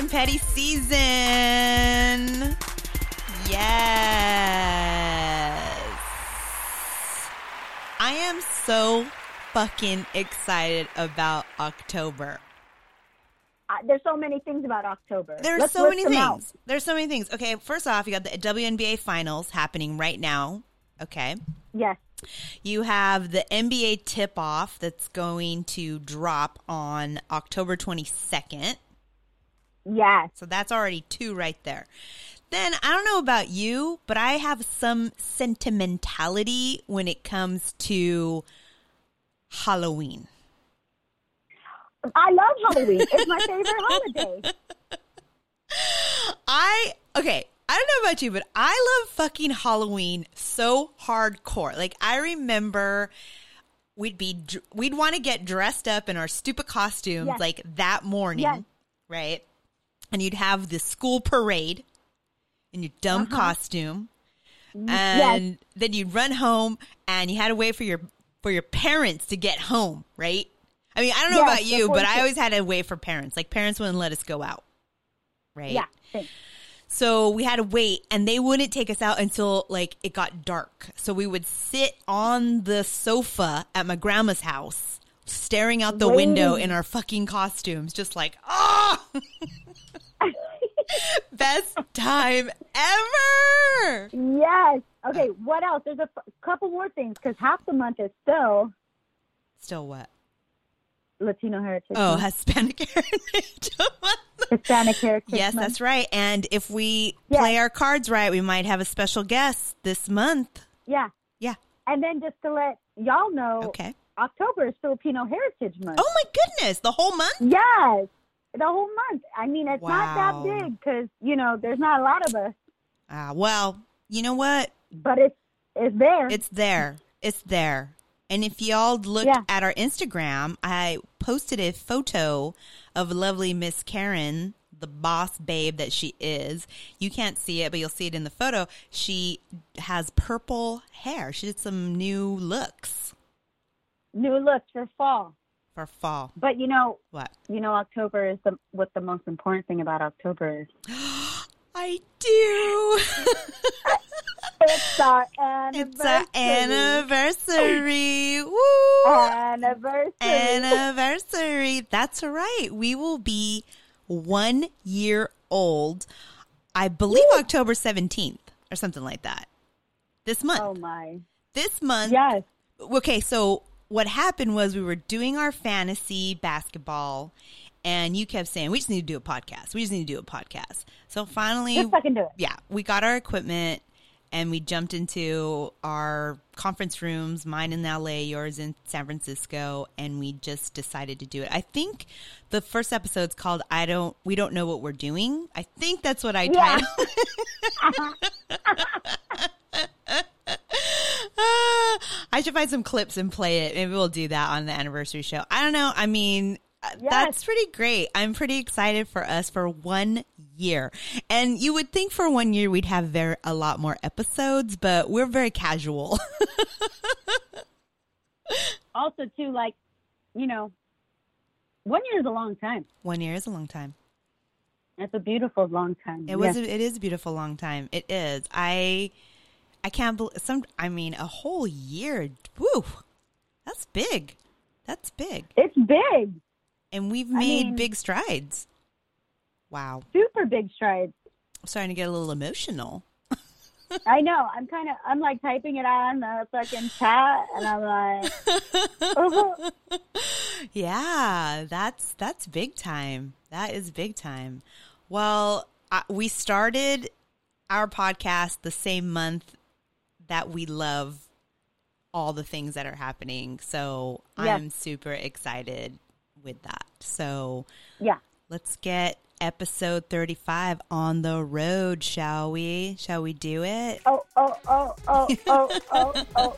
and petty season. Yes. I am so fucking excited about October. Uh, there's so many things about October. There's Let's so many them out. things. There's so many things. Okay, first off, you got the WNBA finals happening right now. Okay. Yes. You have the NBA tip off that's going to drop on October 22nd. Yes. So that's already two right there. Then I don't know about you, but I have some sentimentality when it comes to Halloween. I love Halloween. It's my favorite holiday. I okay. I don't know about you, but I love fucking Halloween so hardcore. Like I remember we'd be we'd want to get dressed up in our stupid costumes Yes. like that morning, Yes. right? And you'd have the school parade in your dumb Uh-huh. costume, Yes. and then you'd run home, and you had to wait for your for your parents to get home, right? I mean, I don't know Yes, about you, but I always had to wait for parents. Like parents wouldn't let us go out, right? Yeah. Thanks. So we had to wait and they wouldn't take us out until like it got dark. So we would sit on the sofa at my grandma's house, staring out the window in our fucking costumes, just like, oh, best time ever. Yes. Okay. What else? There's a f- couple more things because half the month is still Still what? Latino Heritage. Oh, Month, Hispanic Heritage Month. Hispanic Heritage. Yes, Month. that's right. And if we Yeah. play our cards right, we might have a special guest this month. Yeah. Yeah. And then just to let y'all know, Okay. October is Filipino Heritage Month. Oh my goodness, the whole month? Yes. The whole month. I mean, it's not that big because, you know, there's not a lot of us, Ah, well, you know what? but it's it's there. It's there. It's there. And if y'all look Yeah. at our Instagram, I posted a photo of lovely Miss Karen, the boss babe that she is. You can't see it, but you'll see it in the photo. She has purple hair. She did some new looks New looks for fall. For fall. But, you know, What? you know, October is the what the most important thing about October is. I do. It's our anniversary. it's our anniversary. Woo! Anniversary. anniversary. That's right. We will be one year old. I believe October 17th or something like that. This month. oh my. This month. Yes. Okay, so what happened was we were doing our fantasy basketball and you kept saying, we just need to do a podcast. We just need to do a podcast. So finally, Just fucking do it. yeah, we got our equipment and we jumped into our conference rooms, mine in LA, yours in San Francisco, and we just decided to do it. I think the first episode's called I don't we don't know what we're doing. I think that's what I Yeah. titled. I should find some clips and play it. Maybe we'll do that on the anniversary show. I don't know. I mean, Yes. that's pretty great. I'm pretty excited for us for one year. And you would think for one year we'd have very a lot more episodes, but we're very casual. Also, too, like, you know, one year is a long time. one year is a long time. It's a beautiful long time. It was. Yes. A, it is a beautiful long time. It is. I. I can't believe some. I mean, a whole year. Woo, that's big. That's big. It's big. And we've made mean- big strides. Wow. Super big strides. I'm starting to get a little emotional. I know. I'm kind of. I'm like typing it on the fucking chat, and I'm like, oh, Yeah, that's that's big time. That is big time. Well, I, we started our podcast the same month that we love all the things that are happening. So Yes. I'm super excited with that. So yeah. let's get episode 35 on the road, shall we? Shall we do it? Oh, oh, oh, oh, oh, oh, oh.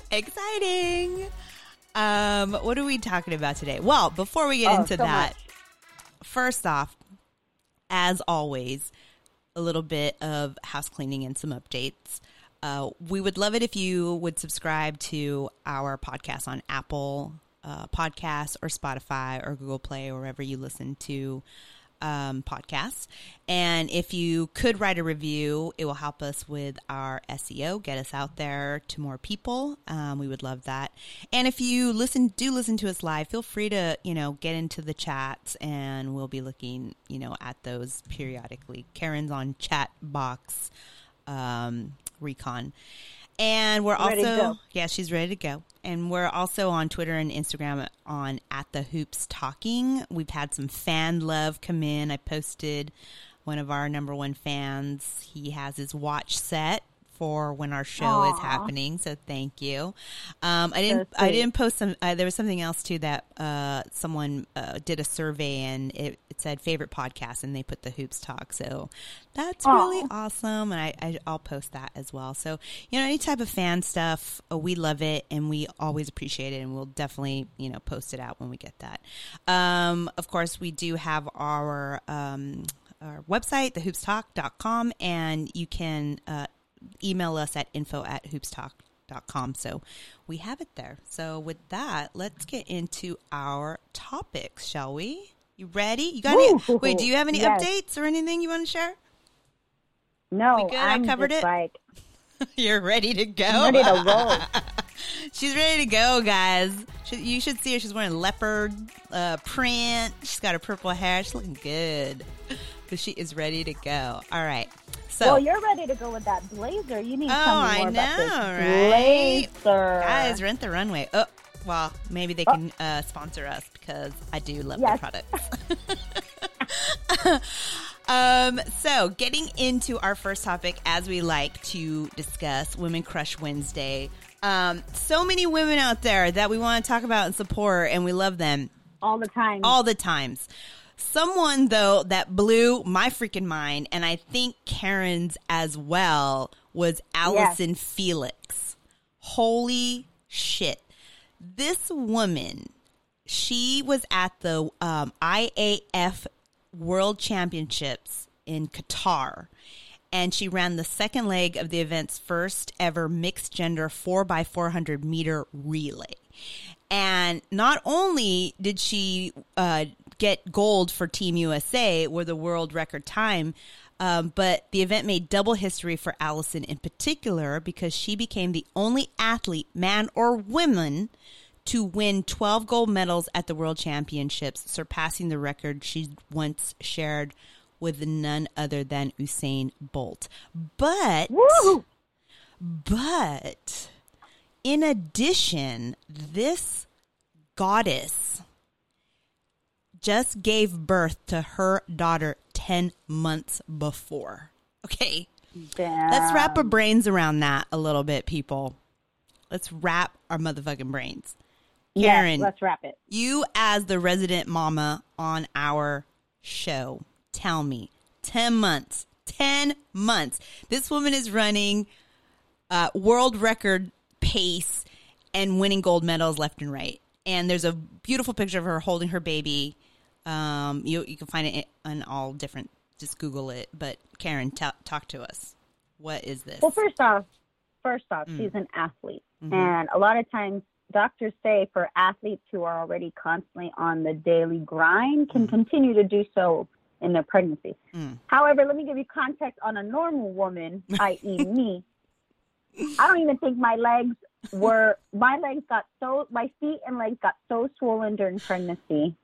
Exciting. Um, what are we talking about today? Well, before we get Oh, into so that, much. first off, as always, a little bit of house cleaning and some updates. Uh, we would love it if you would subscribe to our podcast on Apple uh, Podcasts or Spotify or Google Play or wherever you listen to um, podcasts. And if you could write a review, it will help us with our SEO, get us out there to more people. Um, we would love that. And if you listen, do listen to us live, feel free to, you know, get into the chats and we'll be looking, you know, at those periodically. Karen's on chat box, um, recon. And we're also, yeah, she's ready to go. And we're also on Twitter and Instagram on at the hoops talking. We've had some fan love come in. I posted one of our number one fans. He has his watch set for when our show is happening. So thank you. Um, I didn't. So I didn't post some. Uh, there was something else too that uh, someone uh, did a survey and it, it said favorite podcast, and they put the hoops talk. So that's Aw. really awesome, and I, I I'll post that as well. So you know, any type of fan stuff, uh, we love it, and we always appreciate it, and we'll definitely you know post it out when we get that. Um, of course, we do have our um, our website, thehoopstalk.com, and you can uh, email us at info at hoopstalk.com. So we have it there. So with that, let's get into our topics, shall we? You ready? You got any? Wait, do you have any Yes. updates or anything you want to share? No, We good? I I'm covered just it? like You're ready to go. I'm ready to roll. She's ready to go, guys. She, you should see her. She's wearing leopard uh, print. She's got her purple hair. She's looking good. But she is ready to go. All right. So, well, you're ready to go with that blazer. You need to Oh, tell me I more about this know, right? blazer. guys, rent the runway. Oh, well, maybe they can uh, sponsor us because I do love Yes. their products. um, so, getting into our first topic, as we like to discuss, Women Crush Wednesday. Um, so many women out there that we want to talk about and support, and we love them all the time. all the times. Someone though that blew my freaking mind, and I think Karen's as well, was Allyson Felix. Holy shit! This woman, she was at the um, IAF World Championships in Qatar. And she ran the second leg of the event's first ever mixed gender 4x400 meter relay. And not only did she uh, get gold for Team USA with the world record time, um, but the event made double history for Allyson in particular because she became the only athlete, man or woman, to win 12 gold medals at the World Championships, surpassing the record she once shared with none other than Usain Bolt. But Woo! but in addition, this goddess just gave birth to her daughter 10 months before. Okay. Damn. Let's wrap our brains around that a little bit, people. Let's wrap our motherfucking brains. Yes, Karen, let's wrap it. you as the resident mama on our show, tell me 10 months, 10 months. This woman is running uh, world record pace and winning gold medals left and right. And there's a beautiful picture of her holding her baby. Um, you you can find it on all different. Just Google it. But Karen, ta talk to us. What is this? Well, first off, first off, Mm. she's an athlete, Mhm. and a lot of times doctors say for athletes who are already constantly on the daily grind can Mm. continue to do so in their pregnancy. Mm. However, let me give you context on a normal woman, i.e., me. I don't even think my legs were my legs got so my feet and legs got so swollen during pregnancy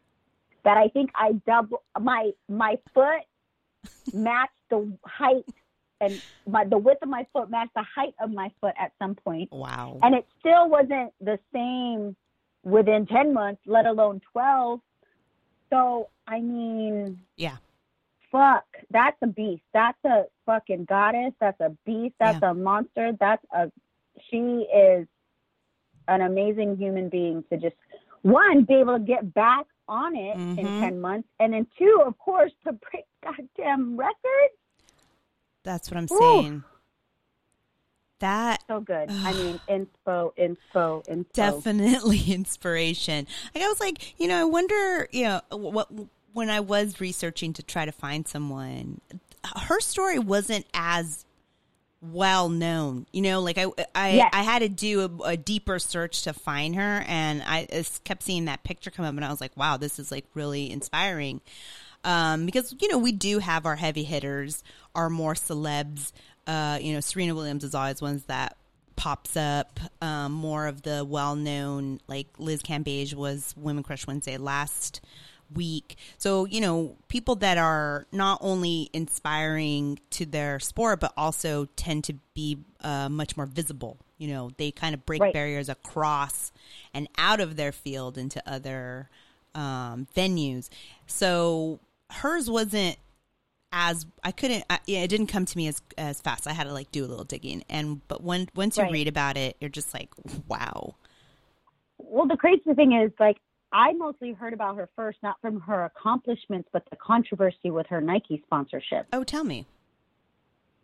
that I think I double my my foot matched the height and my the width of my foot matched the height of my foot at some point, wow. and it still wasn't the same within ten months, let alone twelve. So I mean, Yeah. Fuck, that's a beast. That's a fucking goddess. That's a beast. That's a monster. That's a she is an amazing human being to just one be able to get back on it in Mhm. ten months, and then two, of course, to break goddamn records. That's what I'm Ooh. saying. That So good. I mean, inspo, inspo, inspo. definitely inspiration. Like I was like, you know, I wonder, you know, what when I was researching to try to find someone, her story wasn't as well known. You know, like I I, Yes. I had to do a, a deeper search to find her, and I kept seeing that picture come up, and I was like, wow, this is like really inspiring. Um, because you know we do have our heavy hitters, our more celebs. Uh, you know, Serena Williams is always ones that pops up. Um, more of the well known, like Liz Cambage was Women Crush Wednesday last week. So, you know, people that are not only inspiring to their sport, but also tend to be uh, much more visible. You know, they kind of break Right. barriers across and out of their field into other um, venues. So hers wasn't as I couldn't. I, yeah, it didn't come to me as as fast. I had to like do a little digging, and but when once you Right. read about it, you're just like, wow. Well, the crazy thing is, like, I mostly heard about her first, not from her accomplishments, but the controversy with her Nike sponsorship. Oh, tell me.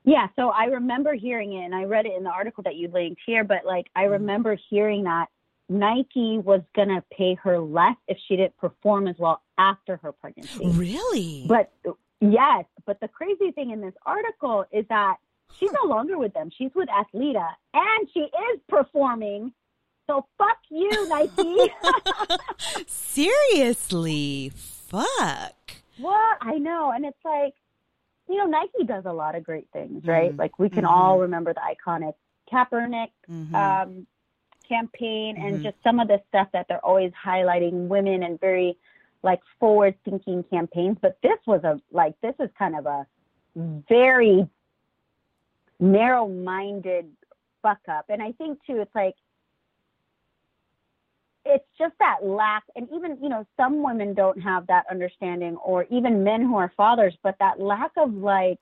Yeah, so I remember hearing it, and I read it in the article that you linked here. But like, I mm-hmm. remember hearing that Nike was gonna pay her less if she didn't perform as well after her pregnancy. Really? But yes, but the crazy thing in this article is that she's no longer with them. She's with Athleta, and she is performing. So fuck you, Nike. Seriously, fuck. what I know, and it's like, you know, Nike does a lot of great things, right? Mhm. Like we can Mhm. all remember the iconic Kaepernick Mhm. um, campaign and Mhm. just some of the stuff that they're always highlighting women and very like forward thinking campaigns. But this was a like this is kind of a very narrow minded fuck up. And I think too it's like it's just that lack and even you know some women don't have that understanding or even men who are fathers but that lack of like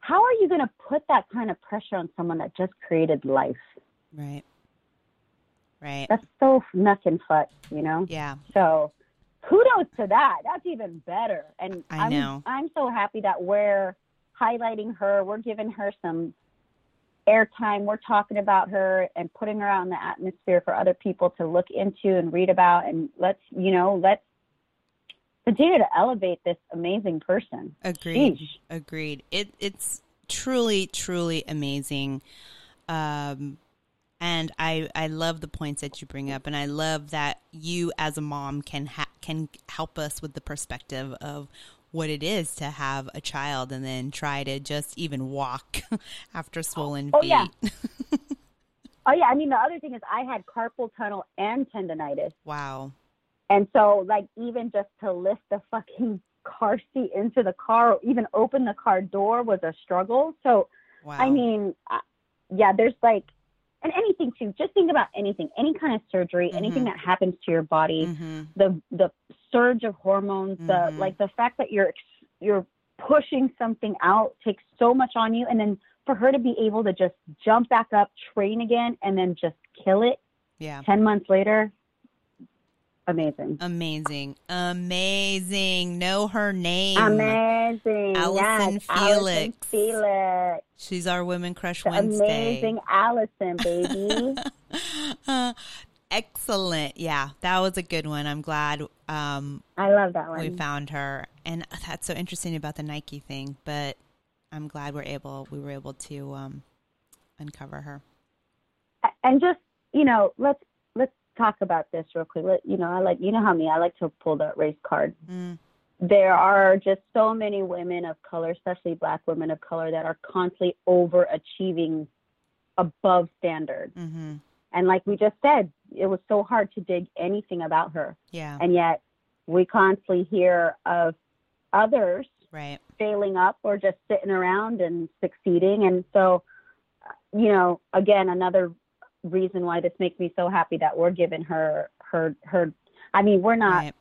how are you going to put that kind of pressure on someone that just created life right. Right. that's so and fuck you know Yeah. so kudos to that that's even better and I am know. i'm so happy that we're highlighting her we're giving her some airtime we're talking about her and putting her out in the atmosphere for other people to look into and read about and let's you know let's continue to elevate this amazing person Agreed. Sheesh. Agreed. It it's truly, truly amazing. Um and I, I love the points that you bring up, and I love that you, as a mom, can ha- can help us with the perspective of what it is to have a child, and then try to just even walk after swollen Oh, feet. yeah. oh yeah i mean the other thing is i had carpal tunnel and tendonitis Wow. And so, like, even just to lift the fucking car seat into the car, or even open the car door was a struggle. So, Wow. I mean, uh, yeah, there's like, and anything too. Just think about anything, any kind of surgery, anything Mhm. that happens to your body, hmm the the surge of hormones, Mhm. the like the fact that you're you're pushing something out takes so much on you, and then for her to be able to just jump back up, train again, and then just kill it Yeah. ten months later, amazing. Amazing. Amazing. Know her name. Amazing. Allyson yes. Allyson Felix. Felix. She's our Women Crush The Wednesday. amazing Allyson, baby. Uh, excellent. Yeah, that was a good one. I'm glad um, I love that one. we found her, and that's so interesting about the Nike thing. But I'm glad we're able we were able to um, uncover her. and just, you know, let's talk about this real quick. You know, I like you know how me, I like to pull the race card. Mm, There are just so many women of color, especially black women of color, that are constantly overachieving above standard. hmm And like we just said, it was so hard to dig anything about her. Yeah. And yet we constantly hear of others Right. failing up or just sitting around and succeeding. And so, you know, again, another reason why this makes me so happy that we're giving her her her. I mean, we're not Right.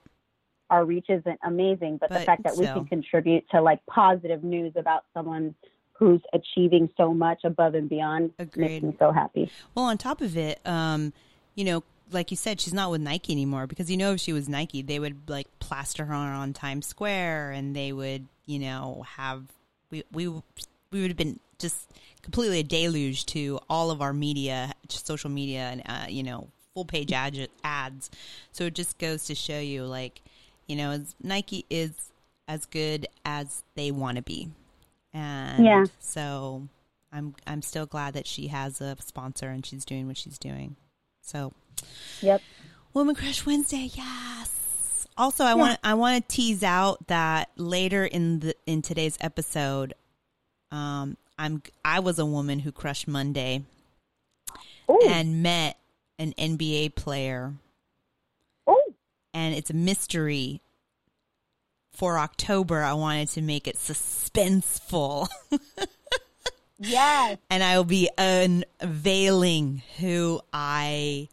our reach isn't amazing, but, the fact that we can contribute to like positive news about someone who's achieving so much above and beyond Agreed. makes me so happy. Well, on top of it, um, you know, like you said, she's not with Nike anymore because you know if she was Nike, they would like plaster her on Times Square and they would, you know, have we we we would have been just completely a deluge to all of our media, social media, and uh, you know, full page ad- ads. So it just goes to show you, like, you know, Nike is as good as they want to be, and Yeah. so I'm I'm still glad that she has a sponsor and she's doing what she's doing. So, Yep. Woman Crush Wednesday, yes. Also, I want I want to tease out that later in the in today's episode, um, I'm I was a woman who crushed Monday Oh, and met an NBA player, oh, and it's a mystery. For October, I wanted to make it suspenseful, yes. and I will be unveiling who I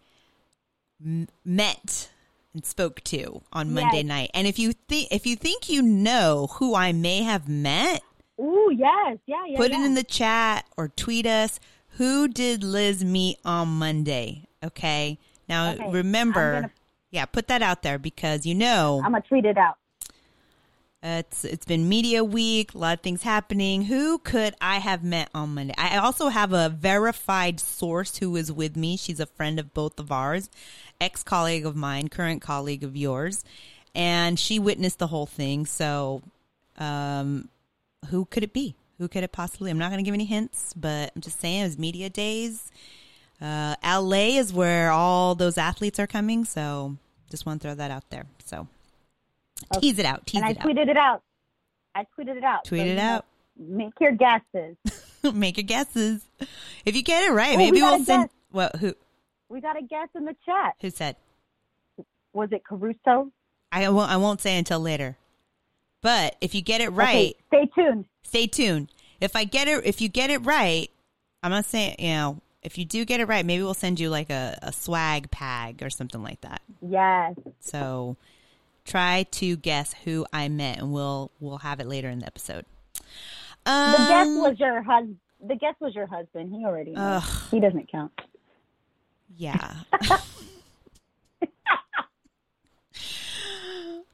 m- met and spoke to on Monday Yes. night. And if you think if you think you know who I may have met, Ooh, yes. Yeah, yeah. put yeah. it in the chat or tweet us. Who did Liz meet on Monday? Okay. Now Okay, remember, gonna- yeah, put that out there because you know I'm gonna tweet it out. it's it's been media week, a lot of things happening. Who could I have met on Monday? I also have a verified source who is with me. She's a friend of both of ours, ex colleague of mine, current colleague of yours, and she witnessed the whole thing. So, um, who could it be? Who could it possibly? I'm not going to give any hints, but I'm just saying it was media days. Uh, LA is where all those athletes are coming, so just want to throw that out there. So tease it out, tease and I it tweeted it out. I tweeted it out. Tweet So, it you know, out. Make your guesses. Make your guesses. If you get it right, Oh, maybe we we'll a send. guess. Well, who We got a guess in the chat. who said? Was it Caruso? I won't. I won't say until later. But if you get it right, Okay, stay tuned. stay tuned. If I get it, if you get it right, I'm not saying you know. If you do get it right, maybe we'll send you like a, a swag pag or something like that. Yes. So try to guess who I met, and we'll we'll have it later in the episode. Um, The guess was your husband. The guess was your husband. He already. He doesn't count. yeah.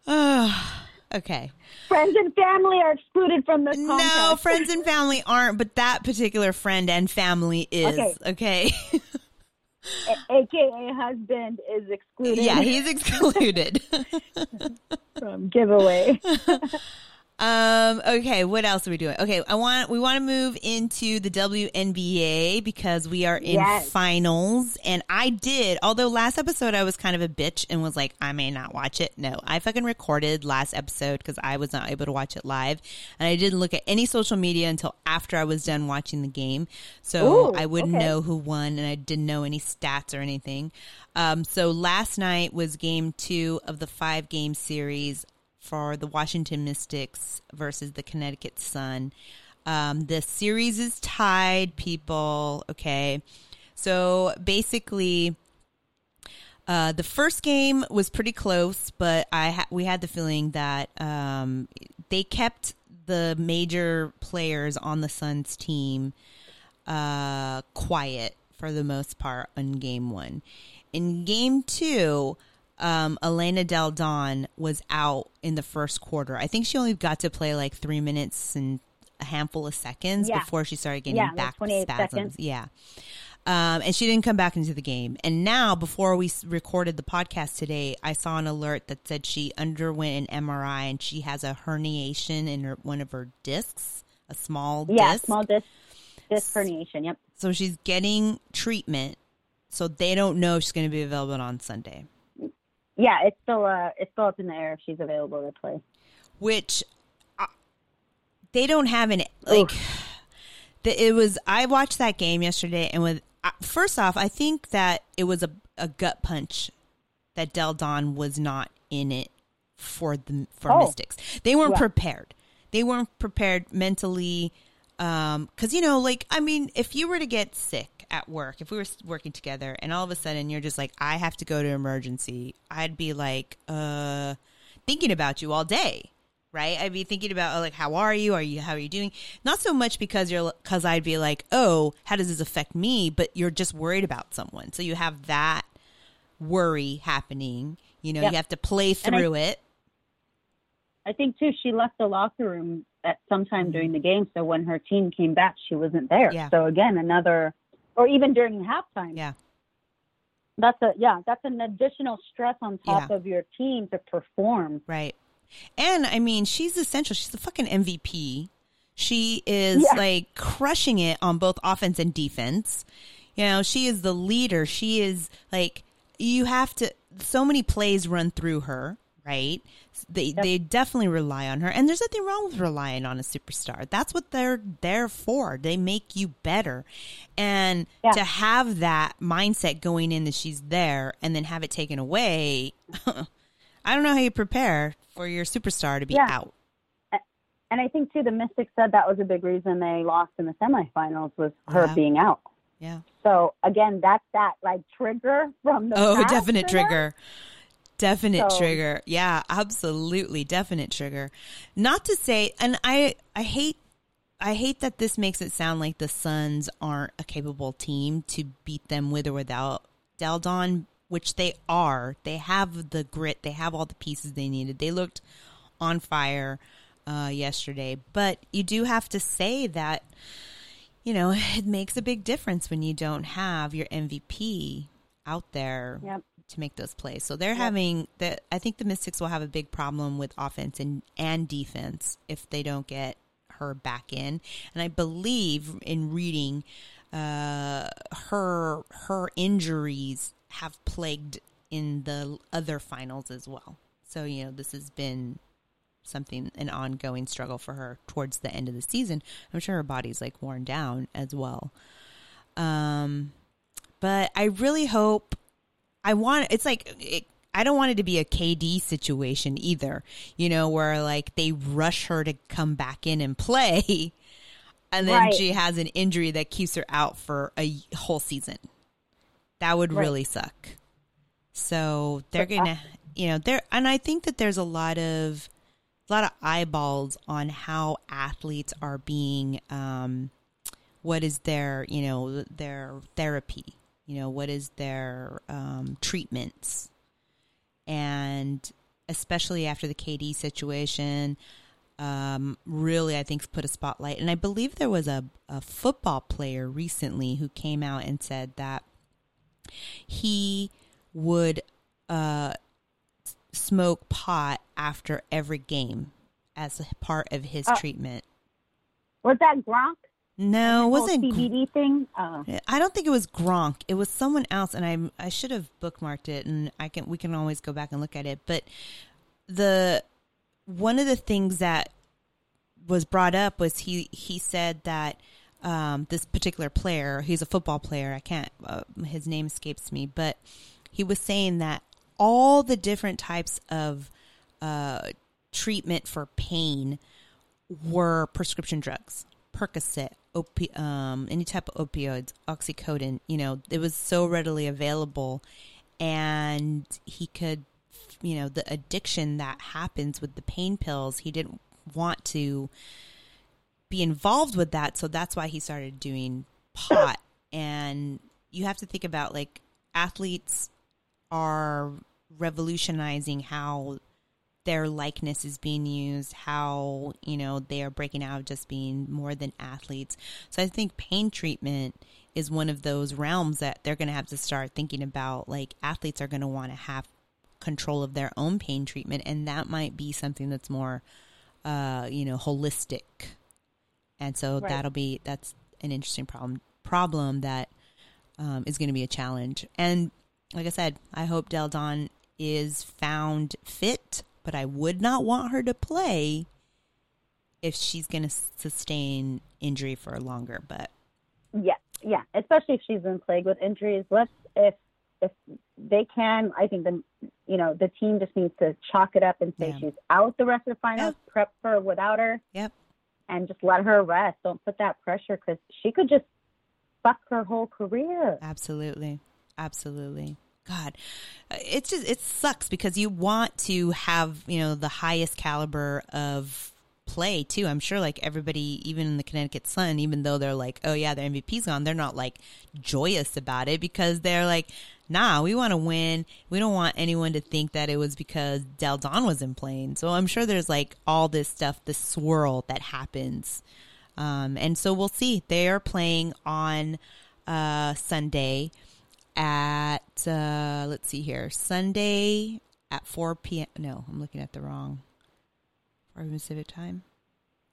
Okay. Friends and family are excluded from this No, friends and family aren't, but that particular friend and family is. Okay. Okay. A- AKA husband is excluded yeah, he's excluded. from giveaway. Um, okay, what else are we doing? Okay, I want we want to move into the WNBA because we are in Yes. finals. And I did, although last episode I was kind of a bitch and was like, I may not watch it. No, I fucking recorded last episode because I was not able to watch it live. And I didn't look at any social media until after I was done watching the game. So Ooh, I wouldn't okay. know who won and I didn't know any stats or anything. Um, so last night was game two of the five game series for the Washington Mystics versus the Connecticut Sun. Um, the series is tied, people. Okay. So basically, uh, the first game was pretty close, but I ha- we had the feeling that um, they kept the major players on the Suns team uh, quiet for the most part on game one. In game two, um, Elena Delle Donne was out in the first quarter. I think she only got to play like three minutes and a handful of seconds Yeah. before she started getting Yeah, like back 28 spasms. seconds. Yeah. Um, and she didn't come back into the game. And now, before we recorded the podcast today, I saw an alert that said she underwent an MRI and she has a herniation in her, one of her discs, a small yeah, disc. small disc, disc herniation. Yep. So she's getting treatment. So they don't know if she's going to be available on Sunday, Yeah, it's still uh, it's still up in the air if she's available to play. which uh, they don't have an like. The, it was. I watched that game yesterday, and with uh, first off, I think that it was a a gut punch that Delle Donne was not in it for the for Oh. Mystics. They weren't Yeah. prepared. They weren't prepared mentally. Um, cause you know, like, I mean, if you were to get sick at work, if we were working together and all of a sudden you're just like, I have to go to emergency, I'd be like, uh, thinking about you all day. Right. I'd be thinking about oh, like, how are you? Are you, how are you doing? Not so much because you're, cause I'd be like, oh, how does this affect me? But you're just worried about someone. So you have that worry happening. You know, Yep. you have to play And I- through it. I think too she left the locker room at some time during the game, so when her team came back, she wasn't there. Yeah. So again, another, or even during halftime. Yeah. That's a yeah, that's an additional stress on top Yeah. of your team to perform. Right. And I mean, she's essential. She's the fucking MVP. She is Yeah. like crushing it on both offense and defense. You know, she is the leader. She is like you have to so many plays run through her, right? They they definitely rely on her. And there's nothing wrong with relying on a superstar. That's what they're there for. They make you better. And Yeah. to have that mindset going in that she's there and then have it taken away, I don't know how you prepare for your superstar to be Yeah. out. And I think too, the Mystics said that was a big reason they lost in the semifinals was her Yeah. being out. Yeah. So again, that's that like trigger from the Oh, definite trigger. Definite So- trigger. Yeah, absolutely definite trigger. Not to say and I I hate I hate that this makes it sound like the Suns aren't a capable team to beat them with or without Delle Donne, which they are. They have the grit, they have all the pieces they needed. They looked on fire uh, yesterday, but you do have to say that you know it makes a big difference when you don't have your MVP out there Yep. To make those plays. So they're having the. I think the Mystics will have a big problem with offense and and defense if they don't get her back in. And I believe in reading, uh, her her injuries have plagued in the other finals as well. So you know this has been something an ongoing struggle for her towards the end of the season. I'm sure her body's like worn down as well. Um, but I really hope I want it's like it, I don't want it to be a KD situation either, you know, where like they rush her to come back in and play and then Right. she has an injury that keeps her out for a whole season. That would Right. really suck. So they're uh, going to you know, there and I think that there's a lot of a lot of eyeballs on how athletes are being um what is their you know their therapy you know what is their um, treatments? And especially after the kd situation um, really i think put a spotlight. And i believe there was a, a football player recently who came out and said that he would uh, smoke pot after every game as a part of his Uh, treatment. Was that Gronk? No it wasn't CBD thing? Oh. I don't think it was Gronk. It was someone else, and I I should have bookmarked it, and I can we can always go back and look at it. But the one of the things that was brought up was he he said that um, this particular player, he's a football player. I can't uh, his name escapes me, but he was saying that all the different types of uh, treatment for pain were prescription drugs, Percocet, opi- um, any type of opioids, oxycodone. You know, it was so readily available, and he could, you know, the addiction that happens with the pain pills. He didn't want to be involved with that, so that's why he started doing pot. And you have to think about like athletes are revolutionizing how their likeness is being used, how, you know, they are breaking out of just being more than athletes. So I think pain treatment is one of those realms that they're going to have to start thinking about. Like athletes are going to want to have control of their own pain treatment, and that might be something that's more, uh, you know, holistic. And so Right. that'll be that's an interesting problem problem that um, is going to be a challenge. And like I said, I hope Delle Donne is found fit, but I would not want her to play if she's going to sustain injury for longer. But Yeah, yeah. Especially if she's been plagued with injuries. Let's if if they can, I think the you know the team just needs to chalk it up and say Yeah. she's out the rest of the finals. Prep for without her, yep, and just let her rest. Don't put that pressure because she could just fuck her whole career. absolutely, absolutely. God, uh, it's just it sucks because you want to have you know the highest caliber of play too. I'm sure like everybody, even in the Connecticut Sun, even though they're like, oh yeah, their MVP's gone, they're not like joyous about it because they're like, nah, we want to win. We don't want anyone to think that it was because Delle Donne wasn't playing. So I'm sure there's like all this stuff, this swirl that happens. Um, and so we'll see. They are playing on uh, Sunday. At uh, let's see here Sunday at 4 p.m. No, I'm looking at the wrong 4 Pacific time.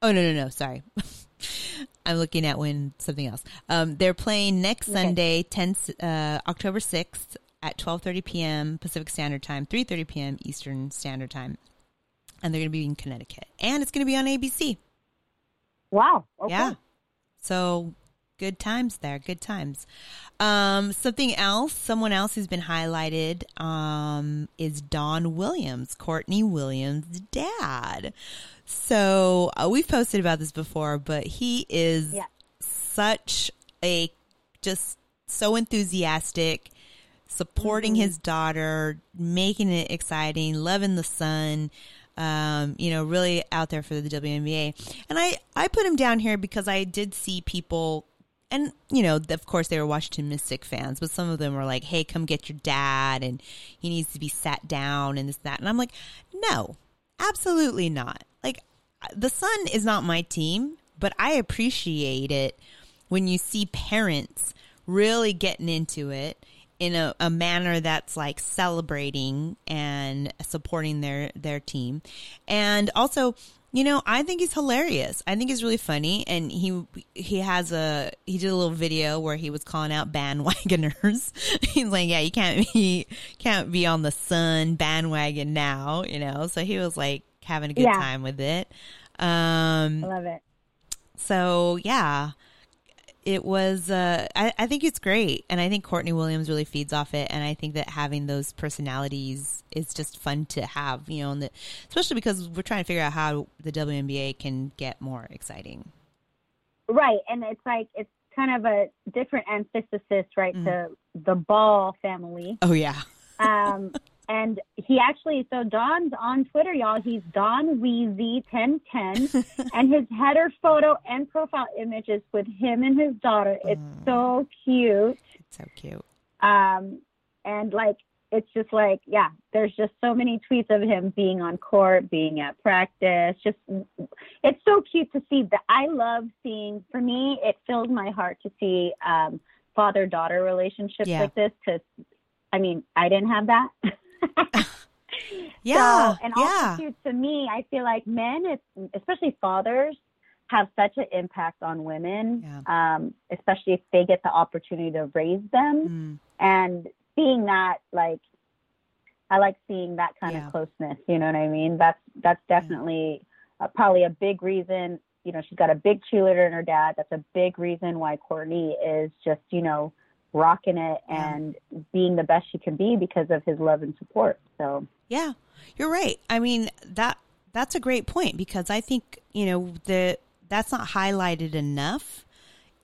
Oh no no no sorry. I'm looking at when something else. Um, they're playing next Okay. Sunday, 10 uh, October 6th at 12:30 p.m. Pacific Standard Time, 3:30 p.m. Eastern Standard Time, and they're going to be in Connecticut, and it's going to be on ABC. Wow. Okay. Yeah. So good times there. Good times. Um, something else, someone else who's been highlighted um, is Don Williams, Courtney Williams' dad. So uh, we've posted about this before, but he is Yeah. such a just so enthusiastic, supporting Mm-hmm. his daughter, making it exciting, loving the son. Um, you know, really out there for the WNBA. And I, I put him down here because I did see people, and you know, of course, they were Washington Mystic fans, but some of them were like, "Hey, come get your dad," and he needs to be sat down and this that. And I'm like, no, absolutely not. Like, uh, the Sun is not my team, but I appreciate it when you see parents really getting into it in a, a manner that's like celebrating and supporting their their team and also you know i think he's hilarious. I think he's really funny. And he he has a he did a little video where he was calling out bandwagoners. He's like yeah you can't be can't be on the sun bandwagon now you know? So he was like having a good Yeah. time with it. Um I love it. so yeah, it was. Uh, I, I think it's great, and I think Courtney Williams really feeds off it, and I think that having those personalities is just fun to have. You know, and the, especially because we're trying to figure out how the WNBA can get more exciting. Right, and it's like it's kind of a different emphasis, right, Mm. to the Ball family. Oh yeah, Um, and he actually, so Don's on Twitter, y'all. He's Don Weezy ten ten, and his header photo and profile image is with him and his daughter. It's Mm. so cute. it's so cute. Um, and like, it's just like, yeah, there's just so many tweets of him being on court, being at practice. Just, it's so cute to see that. I love seeing, for me, it fills my heart to see um, father daughter relationships Yeah. like this because, I mean, I didn't have that. Yeah, So, and yeah, also too, to me, I feel like men, it's, especially fathers, have such an impact on women, um, especially if they get the opportunity to raise them. Mm, And seeing that, like, I like seeing that kind Yeah. of closeness. You know what I mean? That's that's definitely uh, probably a big reason. You know, she's got a big cheerleader in her dad. That's a big reason why Courtney is just you know rocking it Yeah. and being the best she can be because of his love and support. So yeah. You're right. I mean that that's a great point because I think you know the that's not highlighted enough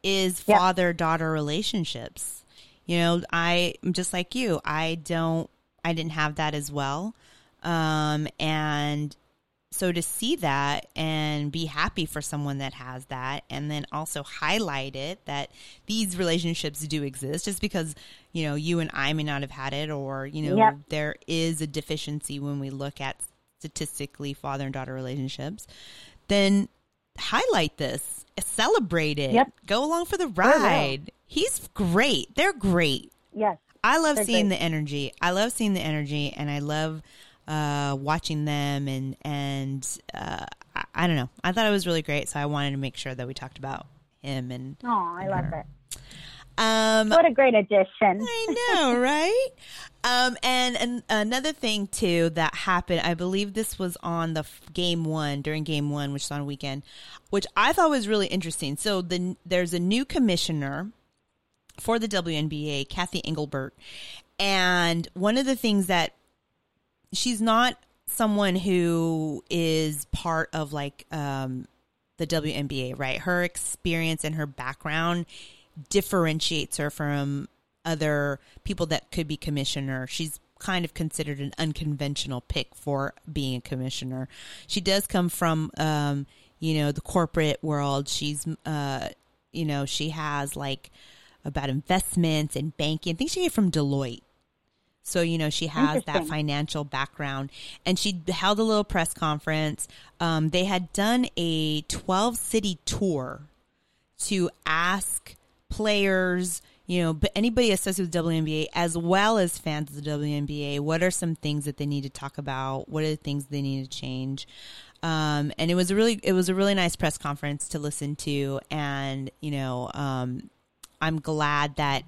is Yeah. father daughter relationships. You know, I am just like you. I don't. I didn't have that as well, um, and so to see that and be happy for someone that has that, and then also highlight it that these relationships do exist, just because you know you and I may not have had it, or you know Yep. there is a deficiency when we look at statistically father and daughter relationships. Then highlight this, celebrate it, Yep. go along for the ride. He's great. They're great. yes, I love They're seeing great. the energy. I love seeing the energy, and I love uh, watching them. And and uh, I, I don't know. I thought it was really great, so I wanted to make sure that we talked about him. And oh, I love her. it. um, What a great addition. I know, right? Um, and, and another thing too that happened, I believe this was on the f- game one during game one, which is on a weekend, which I thought was really interesting. So the there's a new commissioner for the WNBA, Kathy Engelbert, and one of the things that she's not someone who is part of like um, the WNBA, right? Her experience and her background differentiates her from other people that could be commissioner. She's kind of considered an unconventional pick for being a commissioner. She does come from, um, you know, the corporate world. She's, uh, you know, she has like about investments and banking. I think she came from Deloitte. So, you know, she has that financial background. And she held a little press conference. Um, they had done a 12 city tour to ask players, you know, but anybody associated with WNBA as well as fans of the WNBA, what are some things that they need to talk about? What are the things they need to change? Um, and it was a really, it was a really nice press conference to listen to. And, you know, um, I'm glad that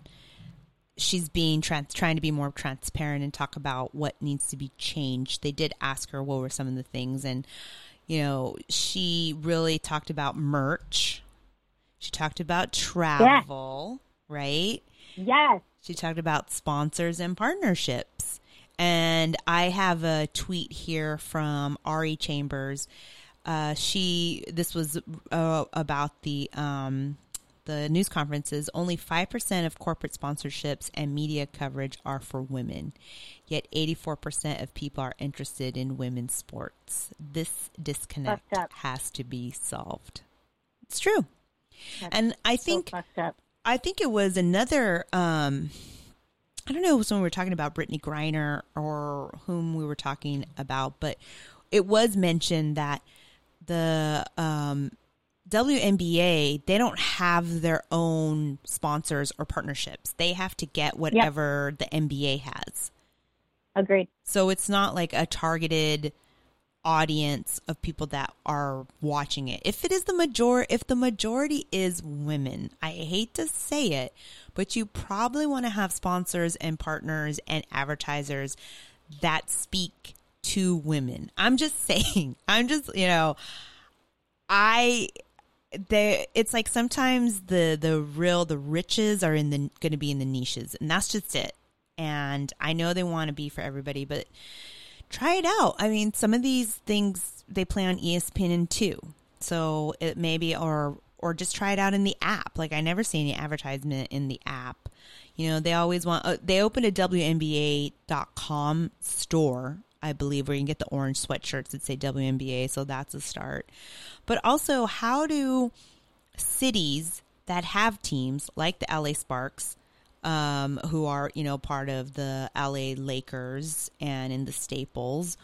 she's being trans, trying to be more transparent and talk about what needs to be changed. They did ask her what were some of the things. And, you know, she really talked about merch. She talked about travel, right? Yes. She talked about sponsors and partnerships. And I have a tweet here from Ari Chambers. Uh, she this was uh, about the um, the news conferences. Only five percent of corporate sponsorships and media coverage are for women, yet eighty four percent of people are interested in women's sports. This disconnect has to be solved. It's true, That's and I think up. I think it was another. Um, I don't know, it was when we were talking about Brittney Griner or whom we were talking about, but it was mentioned that the um, WNBA they don't have their own sponsors or partnerships. They have to get whatever the NBA has. Agreed. So it's not like a targeted audience of people that are watching it. If it is the major if the majority is women, I hate to say it, but you probably want to have sponsors and partners and advertisers that speak to women. I'm just saying. I'm just, you know, I there it's like sometimes the the real the riches are in the going to be in the niches and that's just it. And i know they want to be for everybody but try it out. I mean some of these things they play on espn too so it maybe or or just try it out in the app. Like i never see any advertisement in the app. You know they always want uh, they opened a wnba.com store i believe where you can get the orange sweatshirts that say WNBA so that's a start but also how do cities that have teams like the LA Sparks, um, who are you know part of the LA Lakers and in the Staples,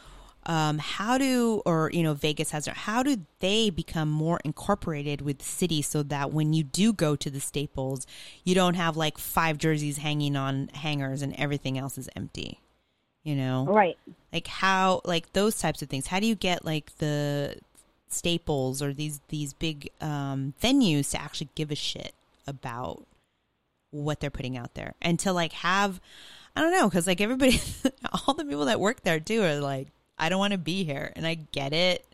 um, how do or you know Vegas has how do they become more incorporated with the city so that when you do go to the Staples, you don't have like five jerseys hanging on hangers and everything else is empty. You know, Right. like how like those types of things. How do you get like the staples or these these big um venues to actually give a shit about what they're putting out there? And to like have i don't know because like everybody all the people that work there too are like i don't want to be here. And i get it.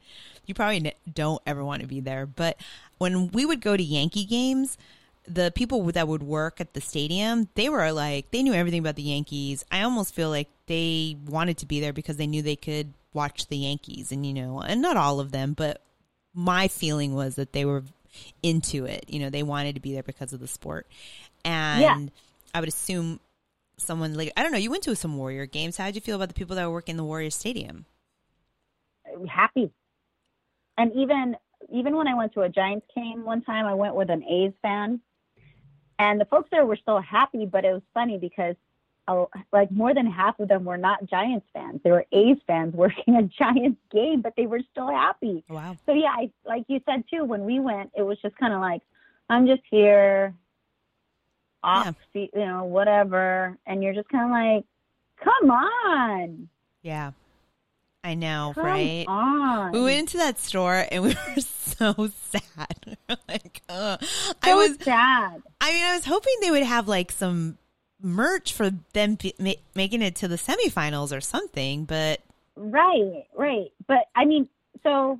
You probably don't ever want to be there. But when we would go to yankee games the people that would work at the stadium, they were like, they knew everything about the Yankees. I almost feel like they wanted to be there because they knew they could watch the Yankees. And, you know, and not all of them, but my feeling was that they were into it. You know, they wanted to be there because of the sport. And Yeah. I would assume someone like, I don't know, you went to some Warrior games. How did you feel about the people that were working in the Warrior Stadium? happy. And even even when I went to a Giants game one time, I went with an A's fan, and the folks there were still happy. But it was funny because like more than half of them were not Giants fans; they were A's fans working a Giants game, but they were still happy. Wow. So yeah, I, like you said too, when we went, it was just kind of like I'm just here, off, you know, whatever, and you're just kind of like, come on, Yeah. I know, come right? on. We went into that store and we were so sad. like, so I was, sad. I mean, I was hoping they would have like some merch for them be, ma- making it to the semifinals or something, but Right, right. But I mean, so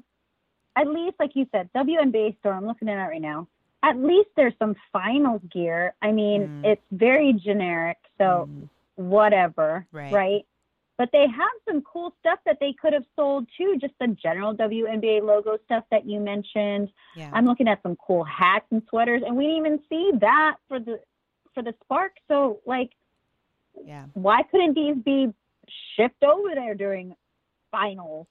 at least, like you said, WNBA store, I'm looking at it right now. At least there's some finals gear. I mean, Mm. it's very generic, so Mm, whatever, Right. right? But they have some cool stuff that they could have sold too, just the general WNBA logo stuff that you mentioned. yeah. I'm looking at some cool hats and sweaters, and we didn't even see that for the for the Spark. So, like, yeah. why couldn't these be shipped over there during finals,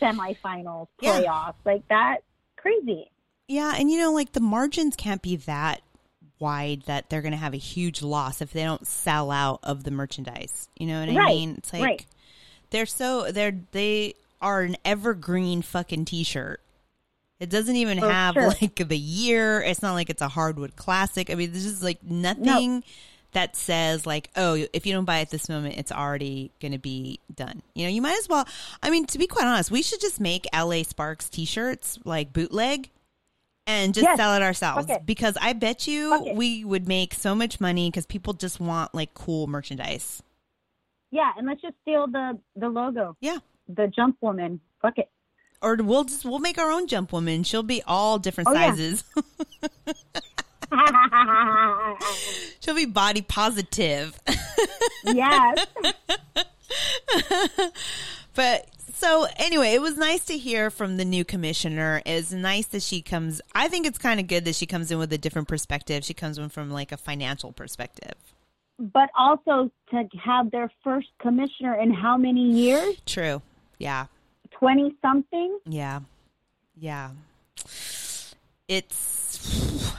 semifinals, Yeah. playoffs? Like that crazy. Yeah, and you know, like the margins can't be that wide that they're going to have a huge loss if they don't sell out of the merchandise. You know what I Right, mean? It's like right. they're so they're they are an evergreen fucking t-shirt. It doesn't even For have sure. like the year. It's not like it's a hardwood classic. I mean, this is like nothing that says like, oh, if you don't buy it this moment, it's already going to be done. You know, you might as well. I mean, to be quite honest, we should just make LA Sparks t-shirts like bootleg and just Yes. sell it ourselves because I bet you we would make so much money because people just want like cool merchandise. Yeah, and let's just steal the the logo, Yeah. the jump woman. Fuck it. Or we'll just we'll make our own jump woman. She'll be all different Oh, yeah. sizes. She'll be body positive. yes. but so anyway, it was nice to hear from the new commissioner. It's nice that she comes. I think it's kind of good that she comes in with a different perspective. She comes in from like a financial perspective. But also to have their first commissioner in how many years? True. Yeah. Twenty something. Yeah. Yeah. It's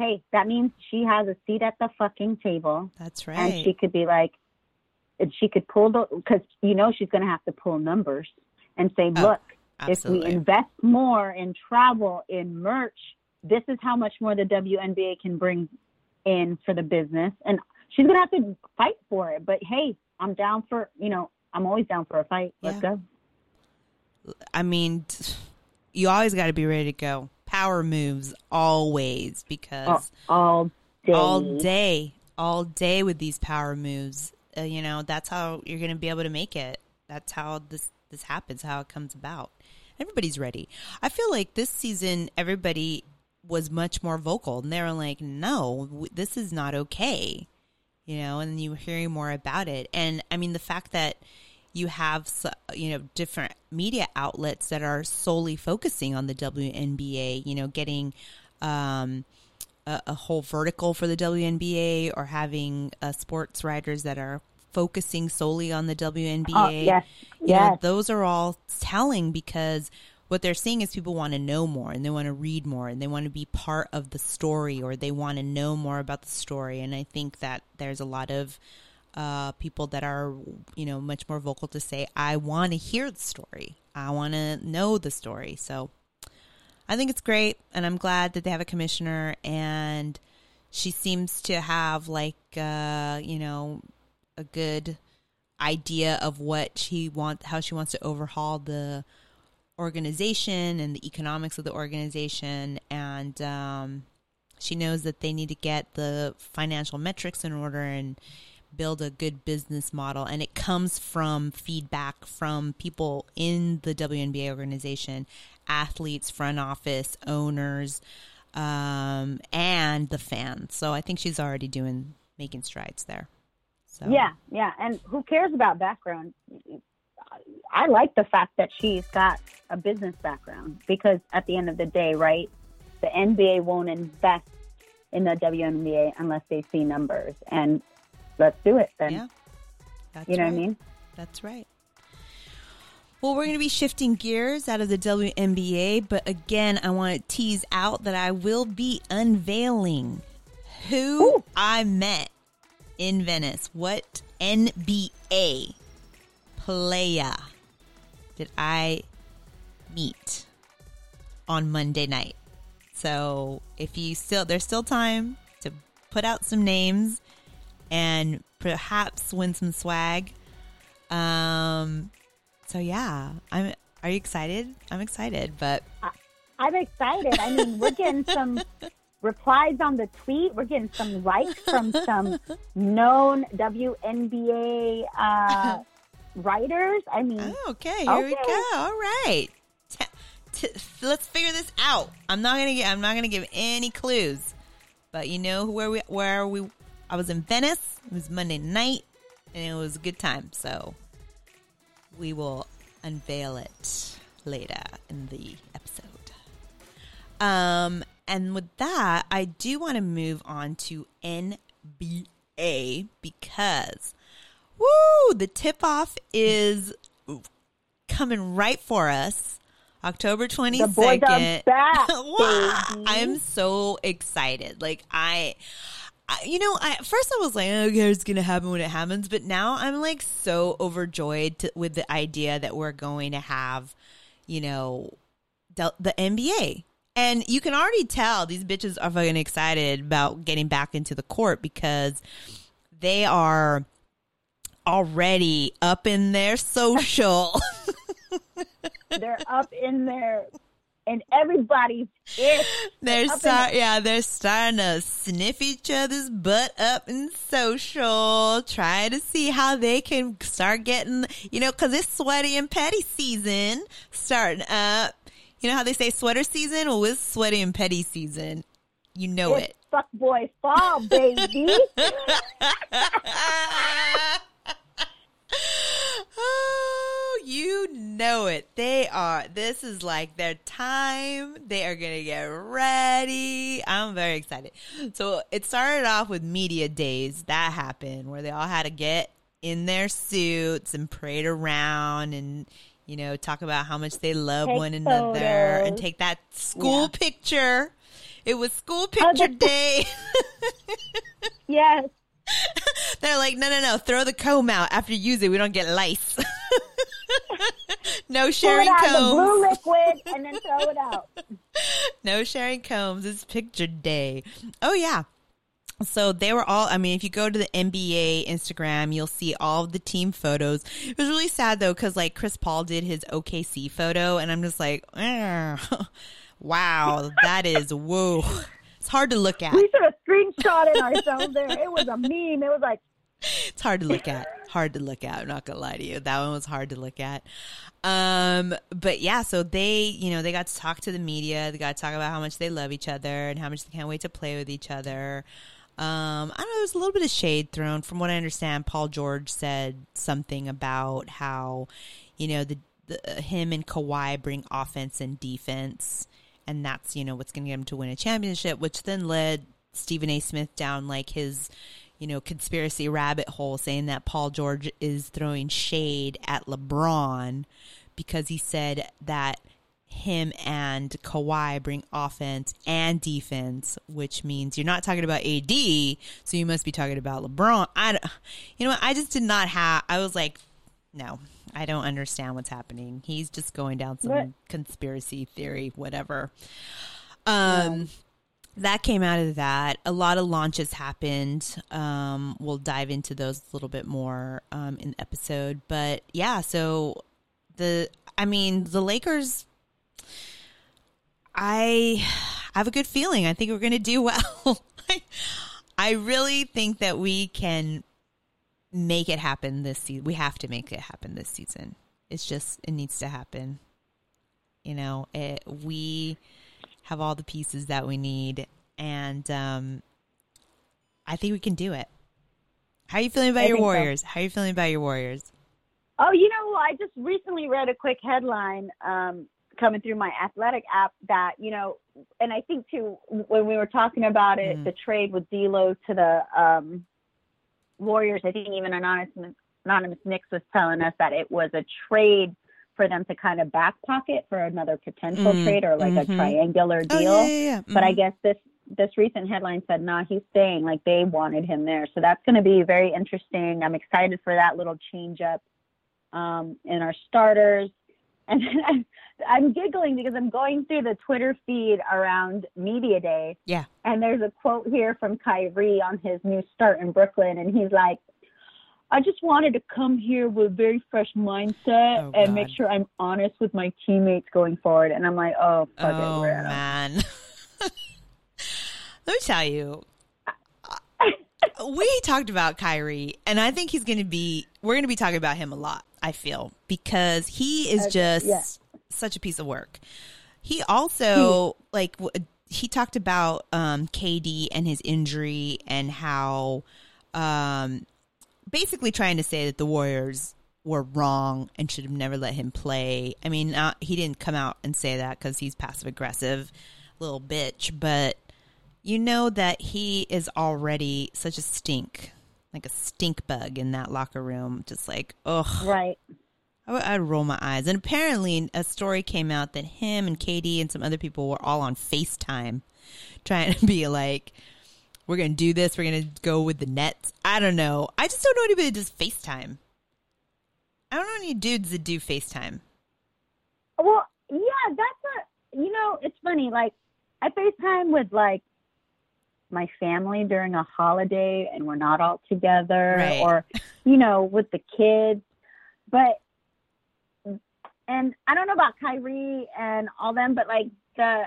Hey, that means she has a seat at the fucking table, that's right. and she could be like, and she could pull the because you know she's going to have to pull numbers and say, Oh, look, if we invest more in travel, in merch, this is how much more the WNBA can bring in for the business. And she's going to have to fight for it. But hey, I'm down for, you know, I'm always down for a fight. Let's go. I mean, you always got to be ready to go. Power moves always because All, all day. all day, all day with these power moves. Uh, you know, that's how you're going to be able to make it. That's how this this happens. How it comes about. Everybody's ready. I feel like this season, everybody was much more vocal, and they were like, "No, w- this is not okay." You know, and you were hearing more about it. And I mean, the fact that you have you know different media outlets that are solely focusing on the WNBA, you know, getting um, a, a whole vertical for the WNBA or having uh, sports writers that are focusing solely on the WNBA. Oh, yes. You know, Yes. those are all telling because what they're seeing is people want to know more and they want to read more and they want to be part of the story or they want to know more about the story. And I think that there's a lot of uh, people that are, you know, much more vocal to say, I want to hear the story. I want to know the story. So I think it's great. And I'm glad that they have a commissioner and she seems to have like, uh, you know, a good idea of what she wants, how she wants to overhaul the organization and the economics of the organization. And um, she knows that they need to get the financial metrics in order and build a good business model. And it comes from feedback from people in the WNBA organization, athletes, front office, owners, um, and the fans. So I think she's already doing, making strides there. So Yeah, yeah. And who cares about background? I like the fact that she's got a business background because at the end of the day, right, the NBA won't invest in the WNBA unless they see numbers. And let's do it then. Yeah. That's you know right. what I mean? That's right. Well, we're going to be shifting gears out of the WNBA, but again, I want to tease out that I will be unveiling who Ooh. I met in Venice. What NBA player did I meet on Monday night? So, if you still, there's still time to put out some names and perhaps win some swag. Um, so yeah, I'm. Are you excited? I'm excited, but I'm excited. I mean, we're getting some replies on the tweet. We're getting some likes from some known WNBA uh, writers. I mean, oh, okay, here we Okay. go. All right, T- t- let's figure this out. I'm not gonna get. I'm not gonna give any clues, but you know where we where we. I was in Venice. It was Monday night, and it was a good time. So we will unveil it later in the episode. Um, and with that, I do want to move on to NBA because, woo, the tip off is coming right for us. October the boys 22nd. back, Wow. I'm so excited. Like I you know, I, at first I was like, oh, okay, it's gonna happen when it happens, but now I'm like so overjoyed to, with the idea that we're going to have, you know, the, the NBA. And you can already tell these bitches are fucking excited about getting back into the court because they are already up in their social. They're up in there, and everybody's it. they're start, yeah, they're starting to sniff each other's butt up in social, trying to see how they can start getting, you know, because it's sweaty and petty season starting up. You know how they say sweater season? Well, it's sweaty and petty season. You know It's it. fuck boy fall, baby. oh, you know it. They are. This is like their time. They are going to get ready. I'm very excited. So it started off with media days. That happened where they all had to get in their suits and parade around and you know talk about how much they love Take one another and take that school Yeah. picture. It was school Oh, picture the- day. yes. They're like, no, no, no, throw the comb out after you use it. We don't get lice. no sharing it out the blue combs. liquid and then throw it out. No sharing combs. It's picture day. Oh, yeah. So they were all, I mean, if you go to the NBA Instagram, you'll see all of the team photos. It was really sad though, because like Chris Paul did his OKC photo, and I'm just like, wow, that is, whoa. It's hard to look at. We should have screenshotted ourselves there. It was a meme. It was like, It's hard to look at. Hard to look at. I'm not gonna lie to you. That one was hard to look at. Um, but yeah, so they, you know, they got to talk to the media. They got to talk about how much they love each other and how much they can't wait to play with each other. Um, I don't know. There's a little bit of shade thrown. From what I understand, Paul George said something about how, you know, the, the him and Kawhi bring offense and defense, and that's you know what's going to get him to win a championship. Which then led Stephen A. Smith down like his, you know, conspiracy rabbit hole, saying that Paul George is throwing shade at LeBron because he said that him and Kawhi bring offense and defense, which means you're not talking about AD, so you must be talking about LeBron. I, you know what? I just did not have. I was like, no, I don't understand what's happening. He's just going down some What? conspiracy theory, whatever. Um, that came out of that. A lot of launches happened. Um, we'll dive into those a little bit more um, in the episode, but yeah. So the, I mean, the Lakers. I have a good feeling. I think we're going to do well. I really think that we can make it happen this season. We have to make it happen this season. It's just it needs to happen. You know, it, we have all the pieces that we need, and um, I think we can do it. How are you feeling about I your think so. Warriors? How are you feeling about your Warriors? oh, you know, I just recently read a quick headline um, coming through my athletic app that, you know, and I think too, when we were talking about it, Mhm. the trade with D'Lo to the um, Warriors, I think even Anonymous, Anonymous Nix was telling us that it was a trade for them to kind of back pocket for another potential Mm, trade or like mhm. a triangular Oh, deal. yeah, yeah, yeah. But I Mhm. guess this this recent headline said, "Nah, he's staying." Like they wanted him there, so that's going to be very interesting. I'm excited for that little change up um, in our starters. And then I'm, I'm giggling because I'm going through the Twitter feed around media day, yeah. and there's a quote here from Kyrie on his new start in Brooklyn, and he's like. I just wanted to come here with a very fresh mindset Oh, and make sure I'm honest with my teammates going forward. And I'm like, oh, fuck it. Oh a- man. Let me tell you. we talked about Kyrie, and I think he's going to be. We're going to be talking about him a lot. I feel because he is Okay, just yeah. such a piece of work. He also like w- he talked about um, KD and his injury and how um, basically trying to say that the Warriors were wrong and should have never let him play. I mean, not, he didn't come out and say that because he's passive aggressive little bitch, but you know that he is already such a stink, like a stink bug in that locker room. Just like, ugh, Right. I would, I'd roll my eyes. And apparently, a story came out that him and KD and some other people were all on FaceTime trying to be like, we're going to do this. We're going to go with the Nets. I don't know. I just don't know anybody that does FaceTime. I don't know any dudes that do FaceTime. Well, yeah, that's a you know, it's funny. Like I FaceTime with like my family during a holiday and we're not all together Right. or you know, with the kids. But and I don't know about Kyrie and all them, but like the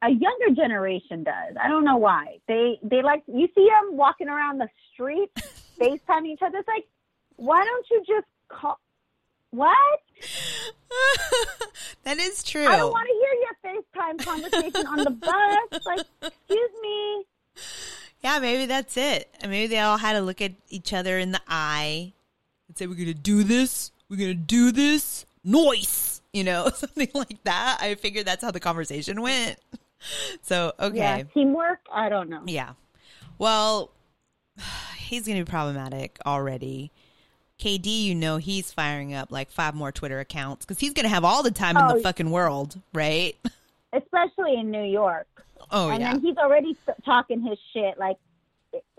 a younger generation does. I don't know why. They they like you see them walking around the street, FaceTime each other. It's like, why don't you just call? What? that is true. I don't want to FaceTime conversation on the bus. Like, excuse me. Yeah, maybe that's it. Maybe they all had to look at each other in the eye and say, "We're gonna do this. We're gonna do this. Noise." You know, something like that. I figured that's how the conversation went. So okay, Yeah, teamwork. I don't know. yeah. Well, he's gonna be problematic already. KD, you know, he's firing up like five more Twitter accounts because he's gonna have all the time in Oh. the fucking world, right? Especially in New York. Oh and yeah. then he's already talking his shit. Like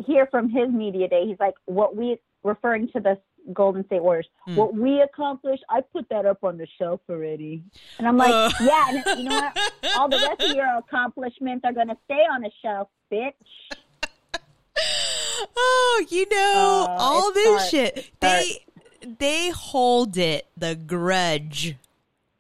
here from his media day, he's like, "What we referring to the Golden State Warriors, Hmm. what we accomplished, I put that up on the shelf already." And I'm like, Uh. "Yeah, and it- you know what? All the rest of your accomplishments are gonna stay on the shelf, bitch." Oh, you know, Oh, all this hard. shit. They they hold it, the grudge.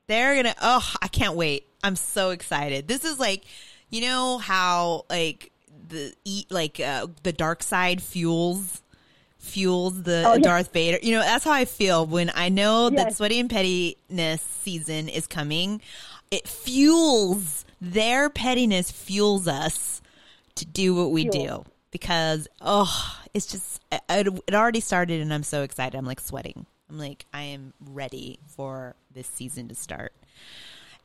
They're gonna oh, I can't wait. I'm so excited. This is like you know how like the eat like uh, the dark side fuels fuels the Oh. Darth Vader. You know, that's how I feel when I know that Sweaty and Pettiness season is coming. It fuels their pettiness fuels us to do what we do because oh, it's just it, it already started and I'm so excited. I'm like sweating. I'm like I am ready for this season to start.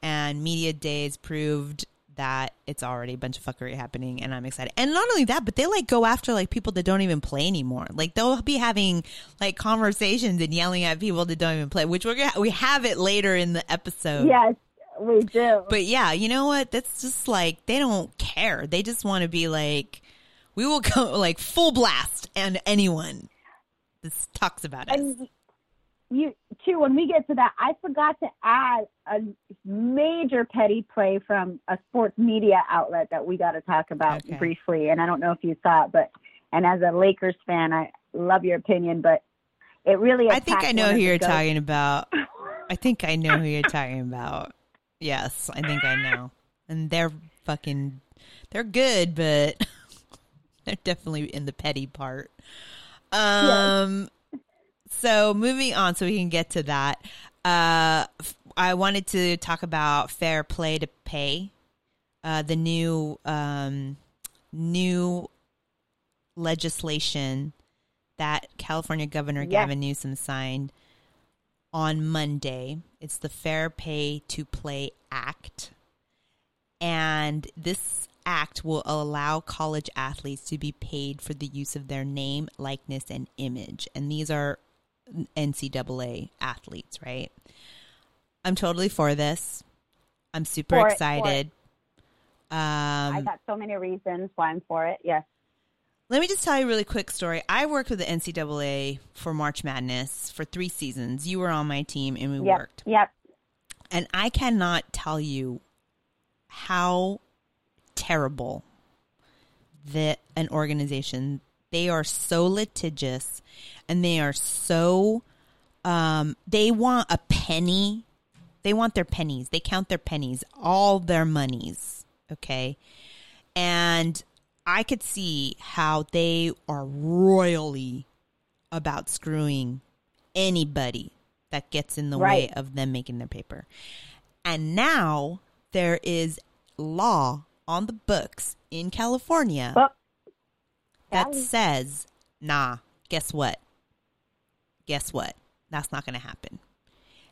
And media days proved that it's already a bunch of fuckery happening and I'm excited. And not only that, but they like go after like people that don't even play anymore. Like they'll be having like conversations and yelling at people that don't even play, which we're gonna, we have it later in the episode. Yes, we do. But yeah, you know what? That's just like they don't care. They just want to be like, we will go like full blast and anyone that talks about us. and you too when we get to that i forgot to add a major petty play from a sports media outlet that we got to talk about Okay. briefly and i don't know if you saw it but and as a lakers fan i love your opinion but it really I think I know who you're talking about. I think I know who you're talking about. Yes, I think I know. And they're fucking, they're good, but they're definitely in the petty part. Um, so moving on, so we can get to that. Uh, I wanted to talk about fair play to pay, uh, the new um, new legislation that California Governor Yes. Gavin Newsom signed on Monday. It's the Fair Pay to Play Act. And this act will allow college athletes to be paid for the use of their name, likeness, and image. And these are NCAA athletes, right? I'm totally for this. I'm super For it, for it. excited. i Um, got so many reasons why i'm for it yes let me just tell you a really quick story. I worked with the NCAA for March Madness for three seasons. You were on my team and we yep worked. yep And I cannot tell you how terrible that an organization they are so litigious and they are so um they want a penny. They want their pennies. They count their pennies all their monies okay? And i could see how they are royally about screwing anybody that gets in the way of them making their paper. And now there is law on the books in California that Cali. says, nah, guess what? Guess what? That's not going to happen.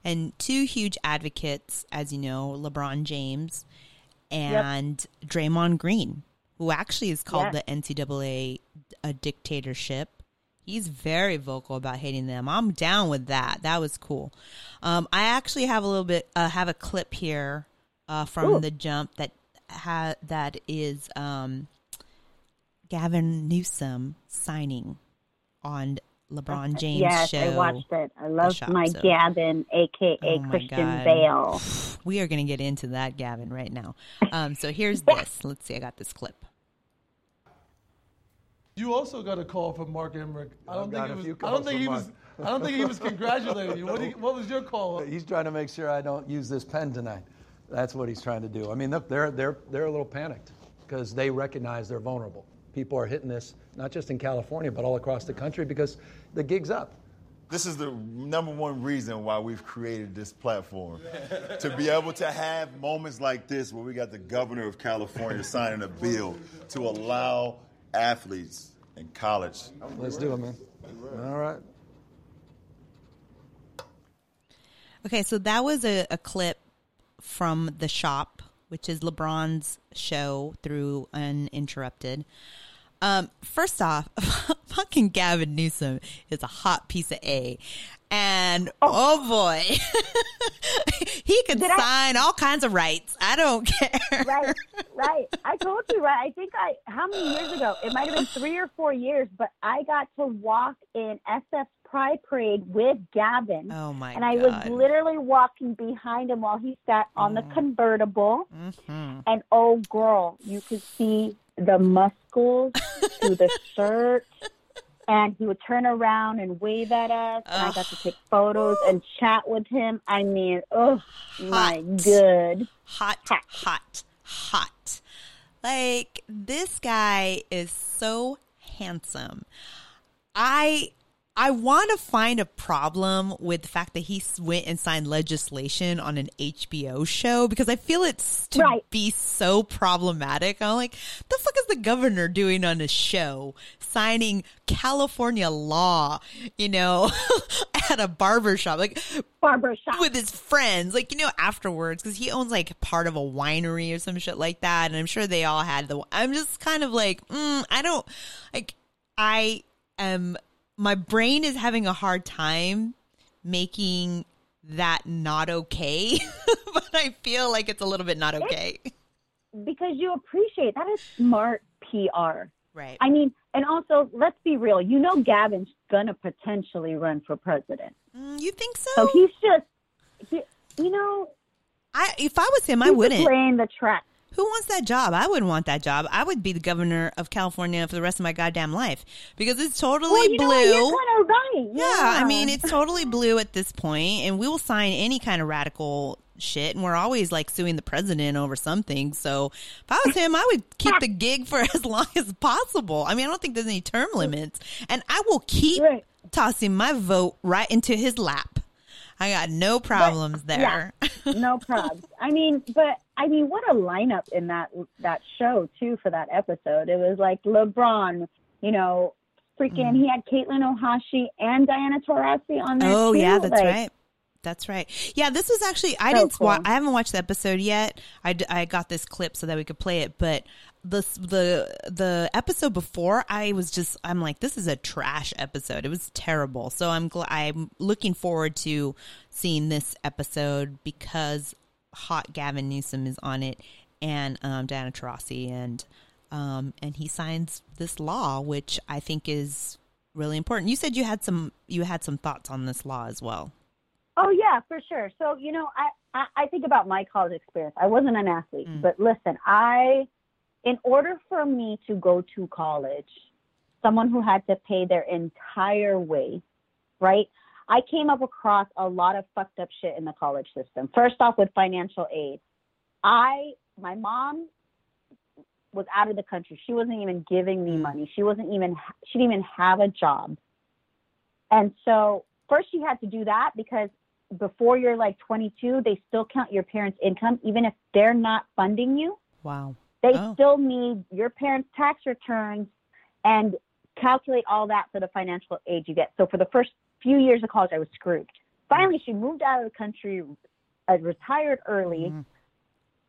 And two huge advocates, as you know, LeBron James and Draymond Green, who actually is called Yes. the NCAA a dictatorship. He's very vocal about hating them. I'm down with that. That was cool. Um, I actually have a little bit, uh, have a clip here uh, from Ooh. the jump that ha- that is um, Gavin Newsom signing on LeBron James yes, show. I watched it. I love shop, my so- Gavin, aka Oh my Christian God. Bale. We are going to get into that, Gavin, right now. Um, so here's this. Let's see. I got this clip. You also got a call from Mark Emmert. I don't think it was. I don't think from he was. I don't think he was congratulating you. What, do you- what was your call? He's trying to make sure I don't use this pen tonight. That's what he's trying to do. I mean, look, they're they're they're a little panicked because they recognize they're vulnerable. People are hitting this not just in California but all across the country because the gig's up. This is the number one reason why we've created this platform. to be able to have moments like this where we got the governor of California signing a bill to allow athletes in college. Let's do it, man. All right. Okay, so that was a, a clip from The Shop, which is LeBron's show through Uninterrupted. Um, first off, fucking Gavin Newsom is a hot piece of A. And oh, boy, he could Did I- sign all kinds of rights. I don't care. right, right. I told you, right? I think I, how many years ago? It might have been three or four years, but I got to walk in SF's Pride Parade with Gavin. Oh my and I God. was literally walking behind him while he sat on the convertible. Mm-hmm. And oh, girl, you could see the muscles through the shirt. And he would turn around and wave at us, and I got to take photos and chat with him. I mean, oh my good. hot, Hot. hot, hot. Like this guy is so handsome. I I want to find a problem with the fact that he went and signed legislation on an HBO show because I feel it's to Right. be so problematic. I'm like, the fuck is the governor doing on a show signing California law, you know, at a barbershop? Like, Barbara shop. with his friends, like you know, afterwards, because he owns like part of a winery or some shit like that, and I'm sure they all had the. I'm just kind of like, mm, I don't like. I am. My brain is having a hard time making that not okay, but I feel like it's a little bit not okay. because you appreciate that is smart PR. Right. I mean, and also let's be real. You know, Gavin's gonna potentially run for president, Mm, you think so? so he's just, he, you know, I if I was him, I wouldn't. laying the track. Who wants that job? I wouldn't want that job. I would be the governor of California for the rest of my goddamn life because it's totally Well, you blue. know? You're kind of right. Yeah, I mean, it's totally blue at this point, and we will sign any kind of radical shit, and we're always like suing the president over something. So if I was him, I would keep the gig for as long as possible. I mean, I don't think there's any term limits, and I will keep Right. tossing my vote right into his lap. I got no problems there. no problems. I mean, but I mean, what a lineup in that that show too for that episode. It was like LeBron, you know, freaking. Mm. He had Katelyn Ohashi and Diana Taurasi on there. Oh too. yeah, that's Like, right. That's right. Yeah, this was actually I So didn't cool. I haven't watched the episode yet. I, d- I got this clip so that we could play it, but the the the episode before I was just I'm like this is a trash episode. It was terrible. So I'm gl- I'm looking forward to seeing this episode because hot Gavin Newsom is on it and um, Diana Taurasi and um, and he signs this law which I think is really important. You said you had some you had some thoughts on this law as well. Oh yeah, for sure. So you know, I, I I think about my college experience. I wasn't an athlete, Mm. but listen, I, in order for me to go to college, someone who had to pay their entire way, right? I came up across a lot of fucked up shit in the college system. First off, with financial aid, I my mom was out of the country. She wasn't even giving me mm. money. She wasn't even she didn't even have a job. And so first she had to do that because before you're like 22, they still count your parents' income even if they're not funding you. Wow. They Oh. still need your parents' tax returns and calculate all that for the financial aid you get. So for the first few years of college, I was screwed. Finally, she moved out of the country, uh, retired early, Mhm.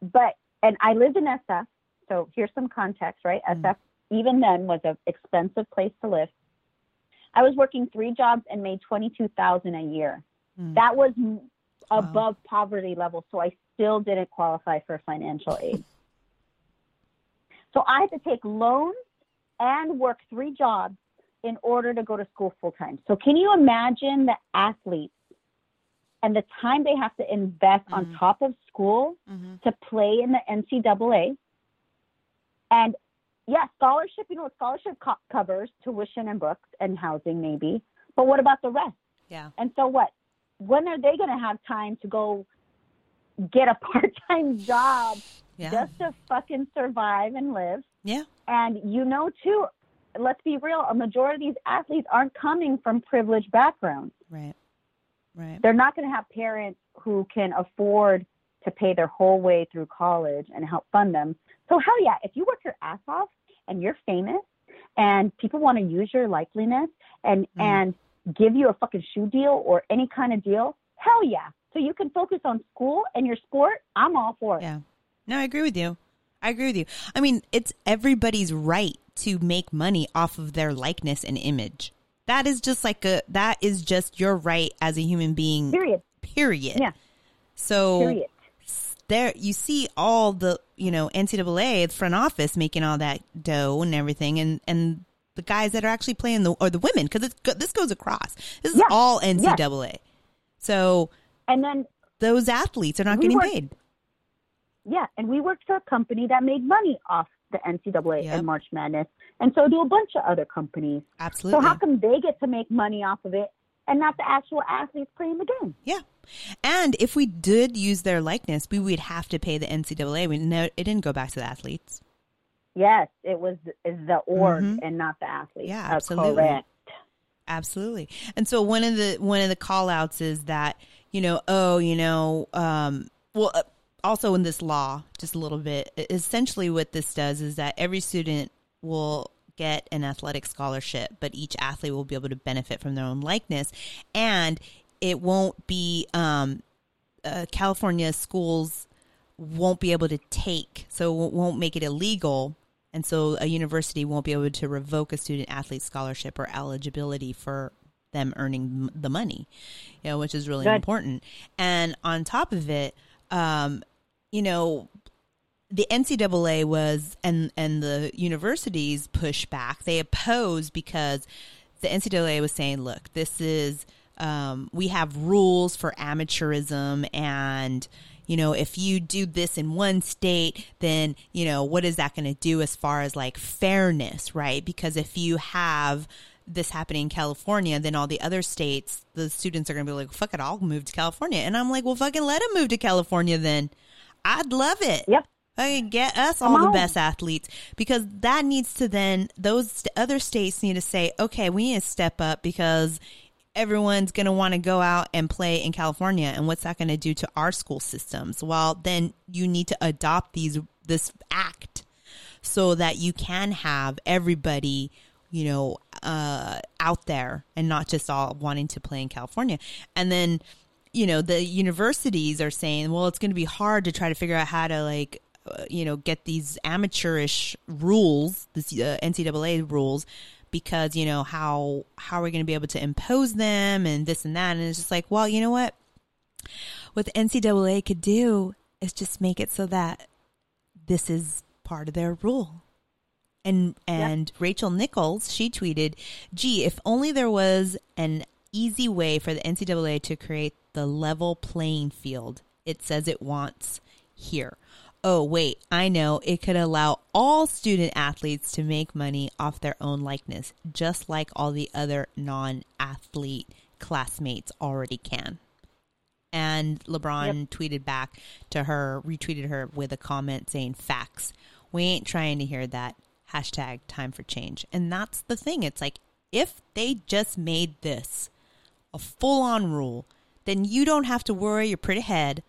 but and I lived in SF. So here's some context, right? Mm. SF even then was an expensive place to live. I was working three jobs and made twenty two thousand a year. Mm. That was above poverty level, so I still didn't qualify for financial aid. so I had to take loans and work three jobs in order to go to school full time. So can you imagine the athletes and the time they have to invest on Mhm. top of school Mhm. to play in the NCAA? And yeah, scholarship, you know, scholarship co- covers tuition and books and housing maybe. But what about the rest? Yeah. And so what? When are they going to have time to go get a part-time job Yeah. just to fucking survive and live? Yeah. And you know, too, let's be real, a majority of these athletes aren't coming from privileged backgrounds. Right. Right. They're not going to have parents who can afford to pay their whole way through college and help fund them. So, hell yeah, if you work your ass off and you're famous and people want to use your likeliness and, Mm. and give you a fucking shoe deal or any kind of deal, hell yeah. So you can focus on school and your sport. I'm all for it. Yeah. No, I agree with you. I agree with you. I mean, it's everybody's right to make money off of their likeness and image. That is just like a that is just your right as a human being. Period. Period. Yeah. So Period. there you see all the you know NCAA front office making all that dough and everything, and and the guys that are actually playing the or the women because this goes across. This is Yeah. all NCAA. So And then those athletes are not getting were- paid. Yeah, and we worked for a company that made money off the NCAA Yep. and March Madness, and so do a bunch of other companies. Absolutely. So how come they get to make money off of it and not the actual athletes playing the game? Yeah. And if we did use their likeness, we would have to pay the NCAA. We no, it didn't go back to the athletes. Yes, it was the org Mhm. and not the athletes. Yeah, Uh, absolutely. correct. Absolutely. And so one of the one of the call outs is that, you know, oh, you know, um well uh, also in this law just a little bit essentially what this does is that every student will get an athletic scholarship, but each athlete will be able to benefit from their own likeness and it won't be um uh, California schools won't be able to take, so it won't make it illegal. And so a university won't be able to revoke a student athlete scholarship or eligibility for them earning the money, you know, which is really Good. important. And on top of it, um, you know, the NCAA was and and the universities pushed back. They opposed because the NCAA was saying, "Look, this is um, we have rules for amateurism, and you know, if you do this in one state, then you know what is that going to do as far as like fairness, right? Because if you have this happening in California, then all the other states, the students are going to be like, "Fuck it, I'll move to California," and I'm like, "Well, fucking let them move to California then." I'd love it. Yep. Fucking get us Come all the best athletes because that needs to then those other states need to say, okay, we need to step up because everyone's going to want to go out and play in California, and what's that going to do to our school systems? Well, then you need to adopt these this act so that you can have everybody you know uh out there and not just all wanting to play in California and then you know the universities are saying well it's going to be hard to try to figure out how to like uh, you know get these amateurish rules this uh, NCAA rules because you know how how are we going to be able to impose them and this and that? And it's just like well you know what? What the NCAA could do is just make it so that this is part of their rule. And and Rachel Nichols, she tweeted, "Gee, if only there was an easy way for the NCAA to create the level playing field it says it wants here. Oh, wait, I know. It could allow all student athletes to make money off their own likeness, just like all the other non-athlete classmates already can." And LeBron tweeted back to her, retweeted her with a comment saying, Facts. We ain't trying to hear that. Hashtag time for change. And that's the thing. It's like, if they just made this a full on rule, then you don't have to worry your pretty head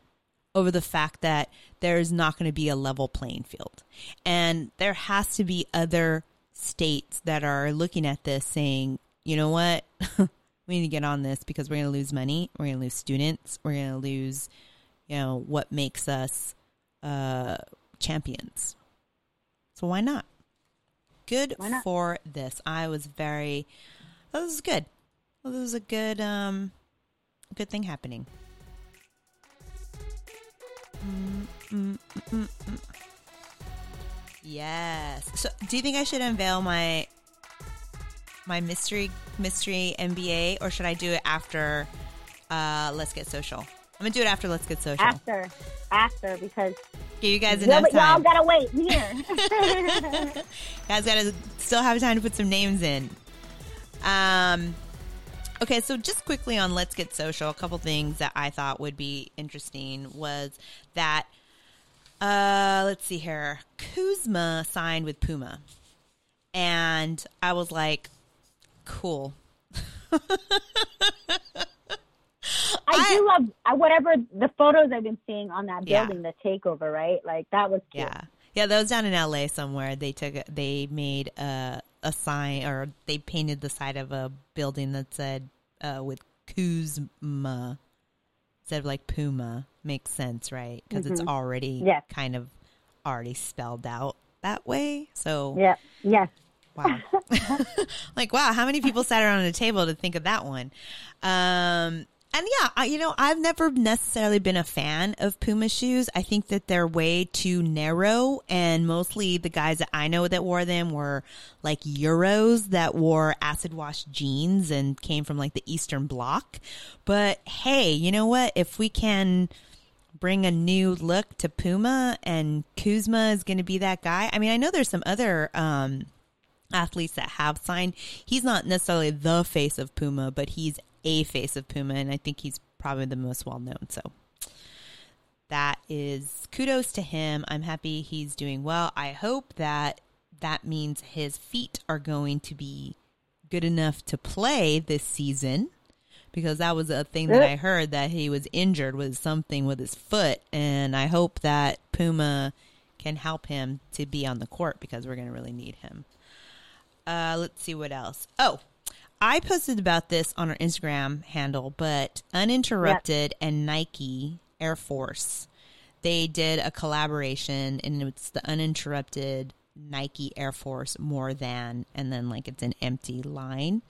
over the fact that there's not going to be a level playing field. And there has to be other states that are looking at this saying, you know what? we need to get on this because we're going to lose money. We're going to lose students. We're going to lose, you know, what makes us uh, champions. So why not? Good Why not? for this. I was very. This was good. Well, this was a good, um, good thing happening. Mm, mm, mm, mm, mm. Yes. So, do you think I should unveil my my mystery mystery NBA, or should I do it after uh, Let's Get Social? I'm gonna do it after Let's Get Social. After, after, because Give you guys y'all, enough y'all time. gotta wait here. guys gotta still have time to put some names in. Um, okay, so just quickly on Let's Get Social, a couple things that I thought would be interesting was that, uh, let's see here, Kuzma signed with Puma, and I was like, cool. I, do love I, whatever the photos I've been seeing on that Yeah. building, the takeover, right? Like that was cute. Yeah, yeah. Those down in L.A. somewhere, they took a- they made a a sign or they painted the side of a building that said uh, with Kuzma instead of like Puma. Makes sense, right? Because it's already Yes. kind of already spelled out that way. So Yeah. Yes. Wow. like, wow, how many people sat around a table to think of that one? Um, and yeah, I, you know, I've never necessarily been a fan of Puma shoes. I think that they're way too narrow, and mostly the guys that I know that wore them were like Euros that wore acid wash jeans and came from like the Eastern Bloc. But hey, you know what? If we can bring a new look to Puma and Kuzma is going to be that guy. I mean, I know there's some other um, athletes that have signed. He's not necessarily the face of Puma, but he's a face of Puma, and I think he's probably the most well known. So that is kudos to him. I'm happy he's doing well. I hope that that means his feet are going to be good enough to play this season because that was a thing that I heard that he was injured with something with his foot and I hope that Puma can help him to be on the court because we're going to really need him. Uh, let's see what else. Oh, I posted about this on our Instagram handle, but Uninterrupted and Nike Air Force, they did a collaboration and it's the Uninterrupted Nike Air Force more than, and then like it's an empty line.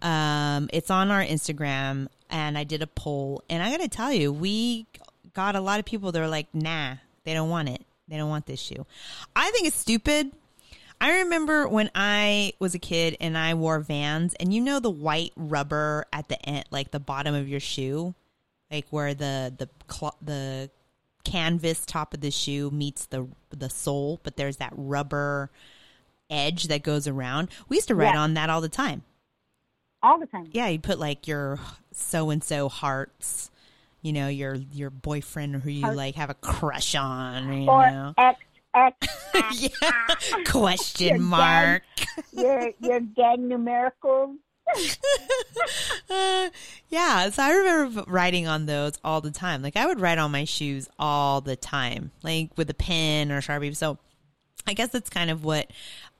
Um, it's on our Instagram and I did a poll and I got to tell you, we got a lot of people that are like, nah, they don't want it. They don't want this shoe. I think it's stupid. I remember when I was a kid and I wore Vans, and you know the white rubber at the end, like the bottom of your shoe, like where the the cl- the canvas top of the shoe meets the the sole, but there's that rubber edge that goes around. We used to ride Yeah. on that all the time. All the time. Yeah, you put like your so and so hearts, you know, your your boyfriend who you like have a crush on, you Or know. X yeah. Question mark. your your gang numericals. Uh, yeah, so I remember writing on those all the time. Like I would write on my shoes all the time, like with a pen or a sharpie. So I guess that's kind of what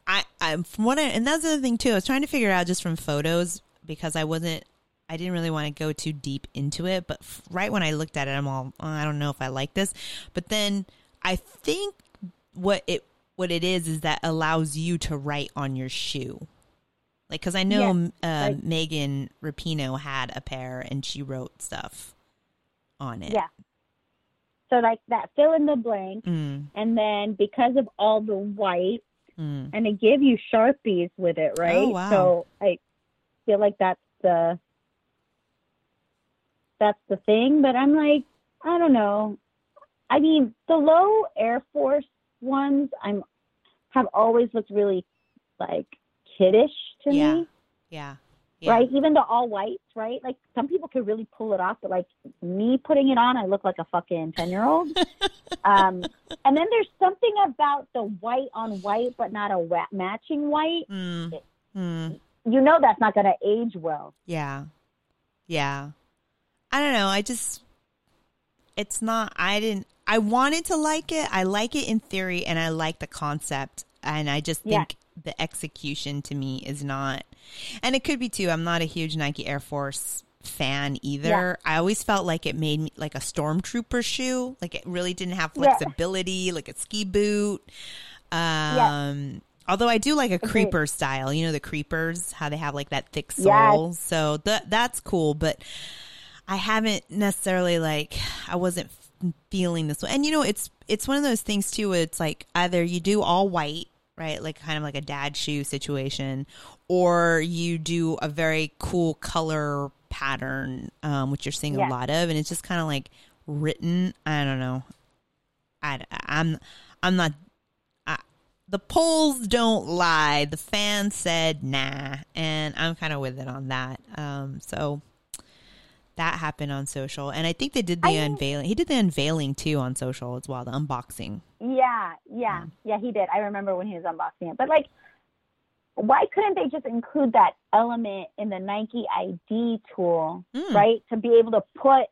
I I'm from what I and that's the other thing too. I was trying to figure out just from photos because I wasn't I didn't really want to go too deep into it, but f- right when I looked at it, I'm all "Oh, I don't know if I like this. But then I think what it what it is is that allows you to write on your shoe. Like, because I know Yes, uh, Megan Rapinoe had a pair and she wrote stuff on it. Yeah. So like that fill in the blank, Mm, and then because of all the white, mm. and they give you sharpies with it, right? Oh, wow. So I feel like that's the that's the thing. But I'm like, I don't know. I mean, the low Air Force ones, I'm have always looked really like kiddish to Yeah. me, Yeah. Yeah. right? Even the all whites, right? Like some people could really pull it off, but like me putting it on, I look like a fucking ten year old. um, and then there's something about the white on white, but not a wa- matching white Mm, mm. you know that's not going to age well. Yeah. Yeah. I don't know. I just, it's not, I didn't, I wanted to like it. I like it in theory and I like the concept. And I just Yeah. think the execution to me is not, and it could be too. I'm not a huge Nike Air Force fan either. Yeah. I always felt like it made me like a stormtrooper shoe. Like it really didn't have Yeah. flexibility, like a ski boot. Um, although I do like a creeper style, you know, the creepers, how they have like that thick Yes. sole. So that that's cool, but I haven't necessarily like I wasn't feeling this way. And you know, it's it's one of those things too. Where it's like either you do all white right? Like kind of like a dad shoe situation, or you do a very cool color pattern, um, which you're seeing Yes. a lot of, and it's just kind of like written. I don't know. I, I'm I'm not. I, the polls don't lie. The fans said nah, and I'm kind of with it on that. Um, so that happened on social, and I think they did the I mean- unveiling. He did the unveiling too on social as well, the unboxing. Yeah, yeah, yeah, he did. I remember when he was unboxing it. But like, why couldn't they just include that element in the Nike ID tool, Mm. right? To be able to put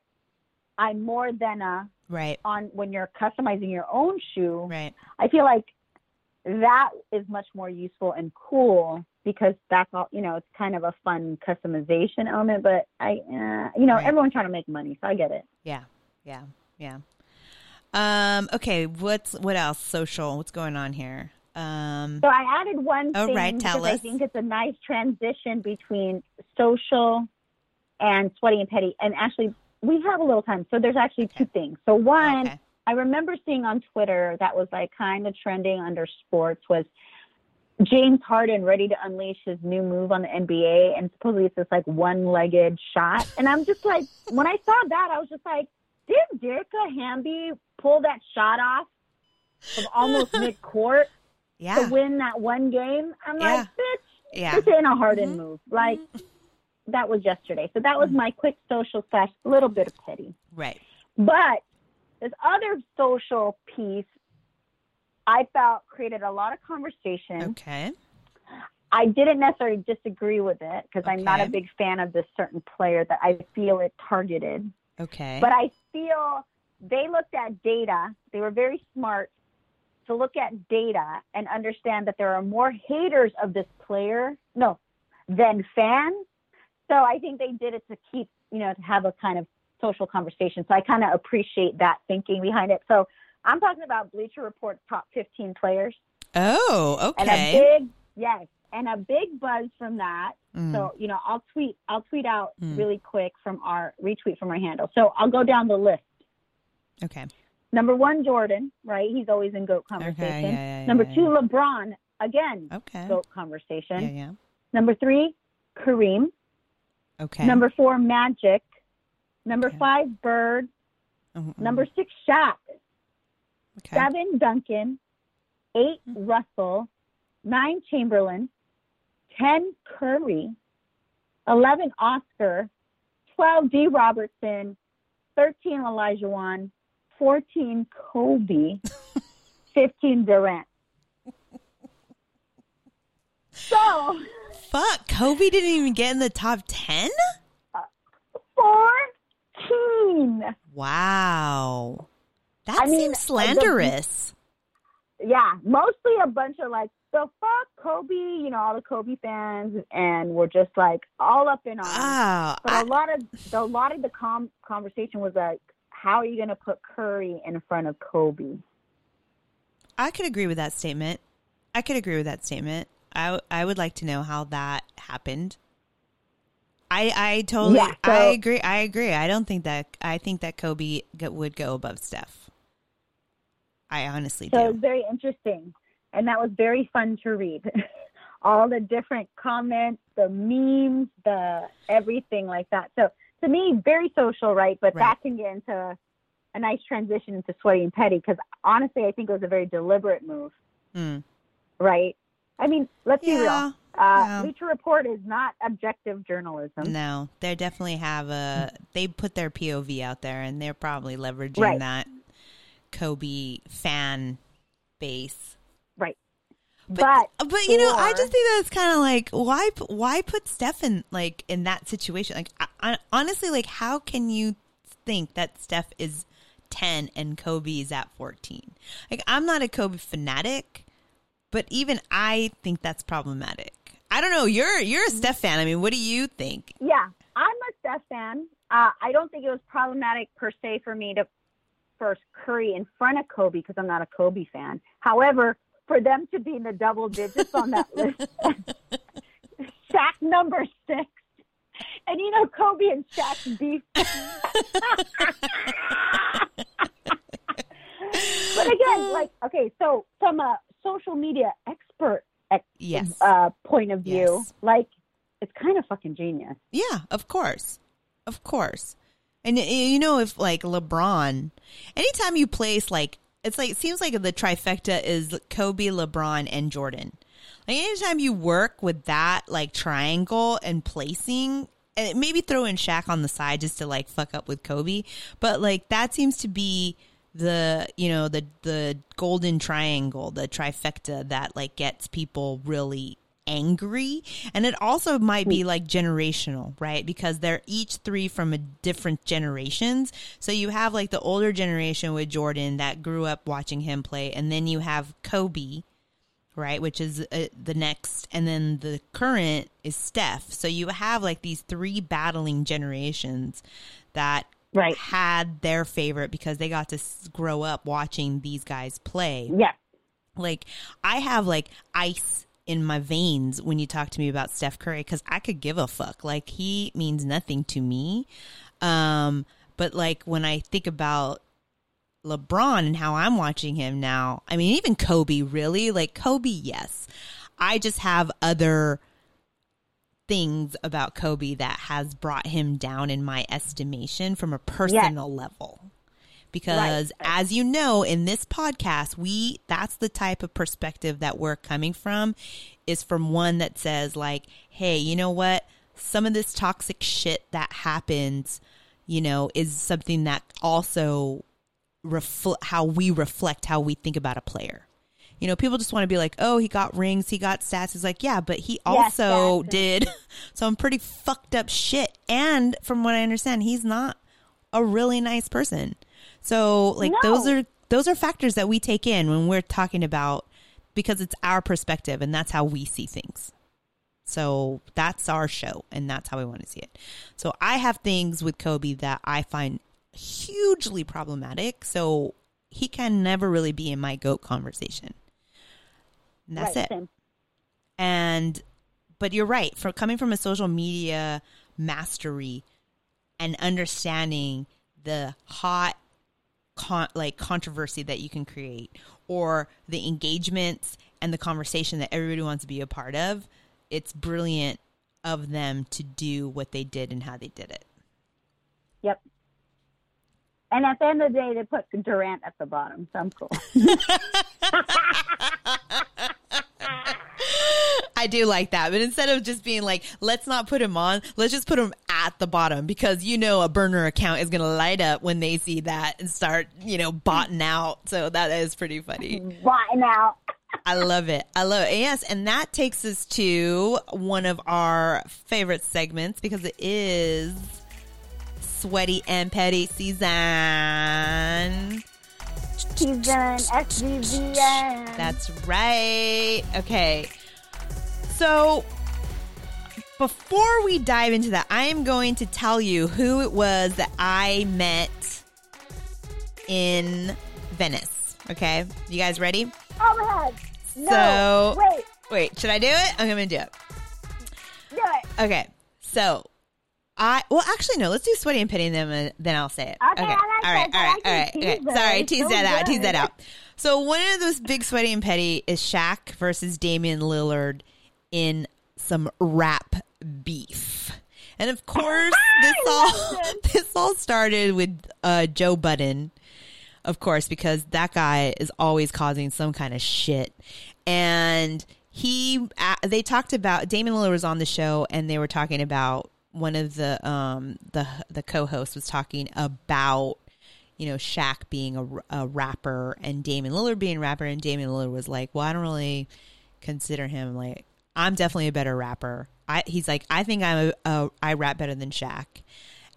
I'm more than a Right, on when you're customizing your own shoe. right. I feel like that is much more useful and cool because that's all you know. It's kind of a fun customization element, but I, uh, you know, Right. everyone's trying to make money, so I get it. Yeah, yeah, yeah. Um. Okay. What's what else? Social. What's going on here? Um. So I added one Oh, thing right, tell because I think it's a nice transition between social and sweaty and petty. And actually, we have a little time, so there's actually two things. So one, Okay. I remember seeing on Twitter that was like kind of trending under sports was James Harden ready to unleash his new move on the NBA, and supposedly it's this like one-legged shot. And I'm just like, when I saw that, I was just like, did Dearica Hamby pull that shot off of almost mid-court? Yeah. to win that one game. I'm Yeah. like, bitch, Yeah. this ain't a Harden mm-hmm. move. Like mm-hmm. that was yesterday. So that was mm-hmm. my quick social slash little bit of petty. Right. But this other social piece I felt created a lot of conversation. Okay. I didn't necessarily disagree with it because I'm not a big fan of this certain player that I feel it targeted. Okay. But I feel they looked at data. They were very smart to look at data and understand that there are more haters of this player, no, than fans. So I think they did it to keep, you know, to have a kind of social conversation. So I kind of appreciate that thinking behind it. So I'm talking about Bleacher Report's top 15 players oh, okay. and a big, yes, and a big buzz from that. Mm. So, you know, I'll tweet, I'll tweet out Mm. really quick from our retweet from our handle. So I'll go down the list. okay. Number one, Jordan, right? He's always in GOAT Okay. conversation. Yeah, yeah, yeah, Number two. LeBron, again, Okay. GOAT conversation. Yeah. Yeah. Number three, Kareem. Okay. Number four, Magic. Number Okay. five, Bird. Mhm. Number six, Shaq. Okay. Seven, Duncan. Eight, Mm. Russell. Nine, Chamberlain. Ten, Curry. Eleven, Oscar. Twelve, D. Robertson. Thirteen, Olajuwon. Fourteen, Kobe. Fifteen, Durant. So, Fuck. Kobe didn't even get in the top ten. fourteen. Wow. That I mean, seems the- slanderous. yeah, mostly a bunch of like the fuck Kobe, you know, all the Kobe fans, and we're just like all up in arms. Wow. but I- a lot of a lot of the com- conversation was like, how are you going to put Curry in front of Kobe? I could agree with that statement. I could agree with that statement. I I would like to know how that happened. I I totally Yeah, so- I agree. I agree. I don't think that I think that Kobe would go above Steph. I honestly So it was very interesting, and that was very fun to read. all the different comments, the memes, the everything like that. So to me, very social, right? But Right. that can get into a nice transition into sweaty and petty because honestly, I think it was a very deliberate move, Mm. right? I mean, let's be real. Yeah. Uh, yeah. Bleacher Report is not objective journalism. No, they definitely have a. They put their POV out there, and they're probably leveraging Right. that Kobe fan base. Right. But But, but you know, I just think that's kind of like why why put Steph in like in that situation? Like I, honestly, like how can you think that Steph is ten and Kobe is at fourteen? Like I'm not a Kobe fanatic, but even I think that's problematic. I don't know. You're you're a Steph fan. I mean, what do you think? yeah, I'm a Steph fan. Uh, I don't think it was problematic per se for me to first Curry in front of Kobe because I'm not a Kobe fan. However, for them to be in the double digits on that list, Shaq number six, and you know Kobe and Shaq's beef. but again, like okay, so from a social media expert expert ex- Yes. uh, point of view. Yes. Like, it's kind of fucking genius. Yeah, of course. Of course. And you know, if like LeBron, anytime you place like, it's like, it seems like the trifecta is Kobe, LeBron, and Jordan. Like anytime you work with that like triangle and placing, and maybe throw in Shaq on the side just to like fuck up with Kobe, but like that seems to be the you know the the golden triangle, the trifecta that like gets people really angry. And it also might be like generational right? Because they're each three from a different generations. So you have like the older generation with jordan that grew up watching him play. And then you have kobe right? Which is uh, the next. And then the current is steph. So you have like these three battling generations that Right. had their favorite because they got to grow up watching these guys play. Yeah. like I have like ice in my veins when you talk to me about Steph Curry because I could give a fuck. Like he means nothing to me. Um, but like when I think about LeBron and how I'm watching him now, I mean even Kobe really like Kobe. Yes, I just have other things about Kobe that has brought him down in my estimation from a personal level because Right. as you know in this podcast we that's the type of perspective that we're coming from is from one that says like hey you know what? Some of this toxic shit that happens you know is something that also reflect how we reflect how we think about a player. You know people just want to be like oh he got rings he got stats. It's like yeah but he Yes, also stats. did. Some pretty fucked up shit. And from what i understand he's not a really nice person so like No. those are those are factors that we take in when we're talking about because it's our perspective and that's how we see things. So that's our show and that's how we want to see it. So I have things with Kobe that I find hugely problematic. So he can never really be in my goat conversation. And that's right. it. Same. And but you're right, for coming from a social media mastery and understanding the hot con- like controversy that you can create or the engagements and the conversation that everybody wants to be a part of, it's brilliant of them to do what they did and how they did it. Yep. And at the end of the day, they put Durant at the bottom, so I'm cool. I do like that. But instead of just being like, let's not put him on, let's just put him at the bottom because you know a burner account is going to light up when they see that and start, you know, botting out. So that is pretty funny. right now. I love it. I love it. Yes. And that takes us to one of our favorite segments because it is sweaty and petty season. Season SZN. That's right. Okay. So before we dive into that, I am going to tell you who it was that I met in Venice. Okay. You guys ready? Oh my god. No. So- Wait. Wait, should I do it? I'm going to do it. Do it. Okay. So I, well, actually, no, let's do sweaty and petty and then, then I'll say it. Okay, like all right, all right, all right. tease Okay. Sorry, tease so that out, tease that out. So one of those big sweaty and petty is Shaq versus Damian Lillard in some rap beef. And of course, this all this all started with uh, Joe Budden, of course, because that guy is always causing some kind of shit. And he, uh, they talked about Damian Lillard was on the show, and they were talking about one of the um the the co-hosts was talking about you know Shaq being a, a rapper and Damian Lillard being a rapper, and Damian Lillard was like, "Well, I don't really consider him like I'm definitely a better rapper." I, he's like, "I think I'm a, a I rap better than Shaq."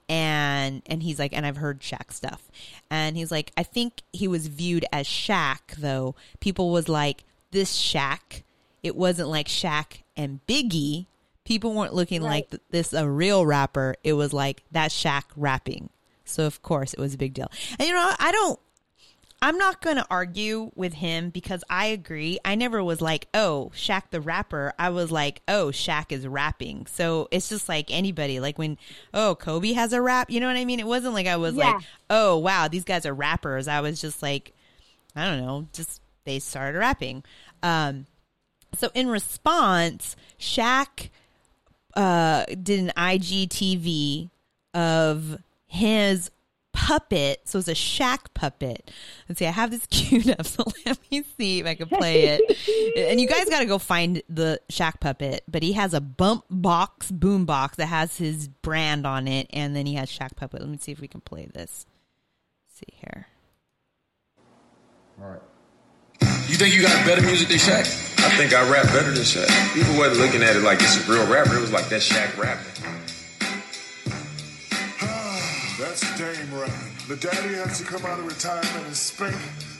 and and he's like and I've heard Shaq stuff. And he's like I think he was viewed as Shaq though. People was like this Shaq. It wasn't like Shaq and Biggie. People weren't looking like th- this a real rapper. It was like that Shaq rapping. So of course it was a big deal. And you know I don't I'm not going to argue with him because I agree. I never was like, oh, Shaq the rapper. I was like, oh, Shaq is rapping. So it's just like anybody. Like when, oh, Kobe has a rap. You know what I mean? It wasn't like I was Yeah. like, oh, wow, these guys are rappers. I was just like, I don't know, just they started rapping. Um, So in response, Shaq uh, did an IGTV of his puppet. So it's a Shaq puppet. Let's see, I have this queued up, so let me see if I can play it. and you guys got to go find the Shaq puppet. But he has a bump box, boom box that has his brand on it, and then he has Shaq puppet. Let me see if we can play this. Let's see here. All right. You think you got better music than Shaq? I think I rap better than Shaq. People wasn't looking at it like this is a real rapper. It was like that Shaq rapping. That's Dame rapping. The daddy has to come out of retirement and spank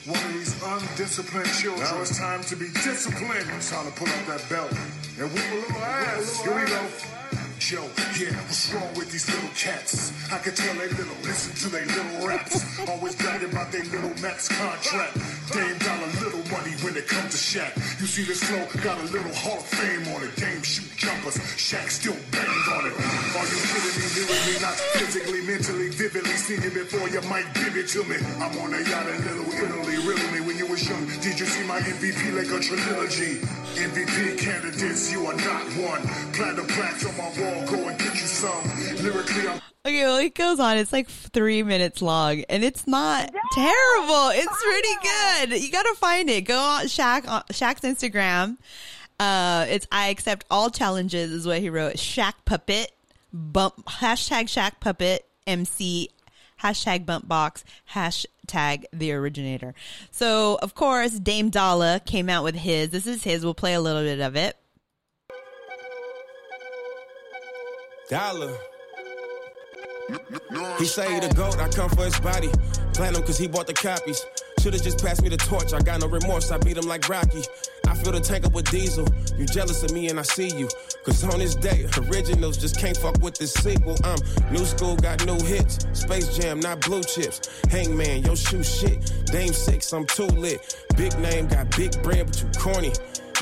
one of these undisciplined children. Now it's time to be disciplined. It's time to pull up that belt and whip a little ass. Here we go. Yo, yeah, what's wrong with these little cats? I can tell they little, listen to they little raps. Always bragging about their little max contract. Dame got a little money when it comes to Shaq. You see this flow, got a little Hall of Fame on it. Dame shoot jumpers, Shaq still banged on it. Are you kidding me? Lyrically, not physically, mentally, vividly. Seen it before, you might give it to me. I'm on a yacht in Little Italy, riddle me when you was young. Did you see my MVP like a trilogy? MVP candidates, you are not one. Platinum plaques on my wall, go and get you some. Lyrically, I'm Okay, well, it goes on. It's like three minutes long, and it's not terrible. It's pretty good. You gotta find it. Go on Shaq on Shaq's Instagram. Uh, it's I accept all challenges is what he wrote. Shaq puppet bump hashtag Shaq puppet MC hashtag bump box hashtag the originator. So of course Dame Dalla came out with his. This is his. We'll play a little bit of it. Dollar. He say he the goat, I come for his body. Plan him cause he bought the copies. Should've just passed me the torch, I got no remorse, I beat him like Rocky. I fill the tank up with diesel. You jealous of me and I see you. Cause on this day, originals just can't fuck with this sequel. I'm new school, got new hits. Space Jam, not blue chips. Hangman, yo shoe shit. Dame six, I'm too lit. Big name, got big bread, but you corny.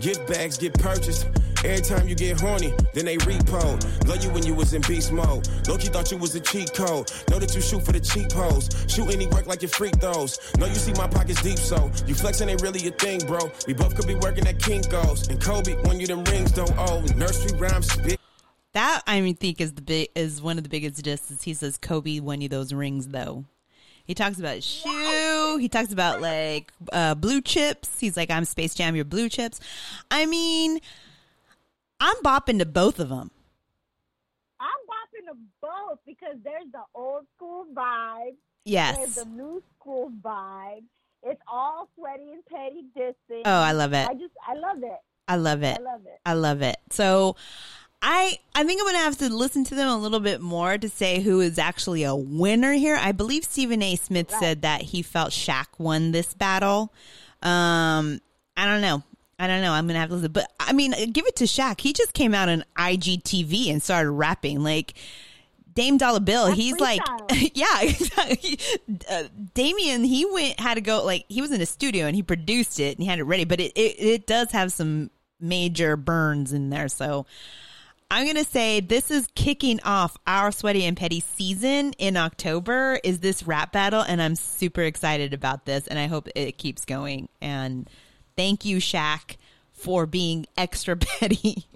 Gift bags get purchased. Every time you get horny, then they repo. Love you when you was in beast mode. Loki thought you was a cheat code. Know that you shoot for the cheap hoes. Shoot any work like your freak those. Know you see my pockets deep, so you flexing ain't really a thing, bro. We both could be working at Kinko's. And Kobe, when you them rings don't owe. Nursery rhyme spit. That I mean, think is the big is one of the biggest disses. He says Kobe won you those rings though. He talks about shoe. He talks about like uh, blue chips. He's like, I'm Space Jam, your blue chips. I mean, I'm bopping to both of them. I'm bopping to both because there's the old school vibe. Yes. There's the new school vibe. It's all sweaty and petty dissing. Oh, I love it. I just, I love it. I love it. I love it. I love it. So I I think I'm gonna have to listen to them a little bit more to say who is actually a winner here. I believe Stephen A. Smith said that he felt Shaq won this battle. Um, I don't know. I don't know. I'm gonna have to listen, but I mean, give it to Shaq. He just came out on IGTV and started rapping like. Dame Dollar Bill, That's he's like, yeah, exactly. Uh, Damian, he went had to go like he was in a studio and he produced it and he had it ready, but it it, it does have some major burns in there. So I'm gonna say this is kicking off our sweaty and petty season in October. Is this rap battle, and I'm super excited about this, and I hope it keeps going. And thank you, Shaq, for being extra petty.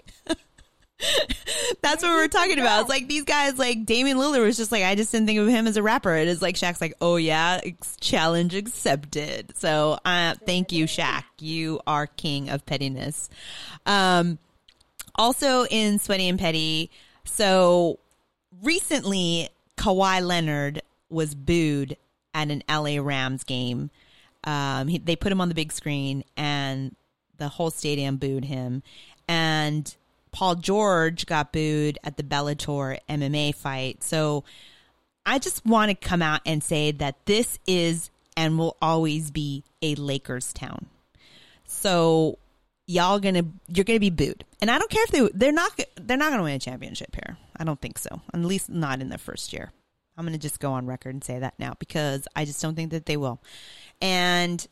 That's what we're talking about. It's like these guys, like Damian Lillard was just like, I just didn't think of him as a rapper. It is like Shaq's like, oh yeah, challenge accepted. So, uh, thank you, Shaq. You are king of pettiness. Um, also in Sweaty and Petty, so recently Kawhi Leonard was booed at an LA Rams game. Um, he, they put him on the big screen and the whole stadium booed him. And Paul George got booed at the Bellator MMA fight. So I just want to come out and say that this is and will always be a Lakers town. So y'all gonna you're gonna be booed, and I don't care if they they're not they're not gonna win a championship here. I don't think so. At least not in their first year. I'm gonna just go on record and say that now because I just don't think that they will. And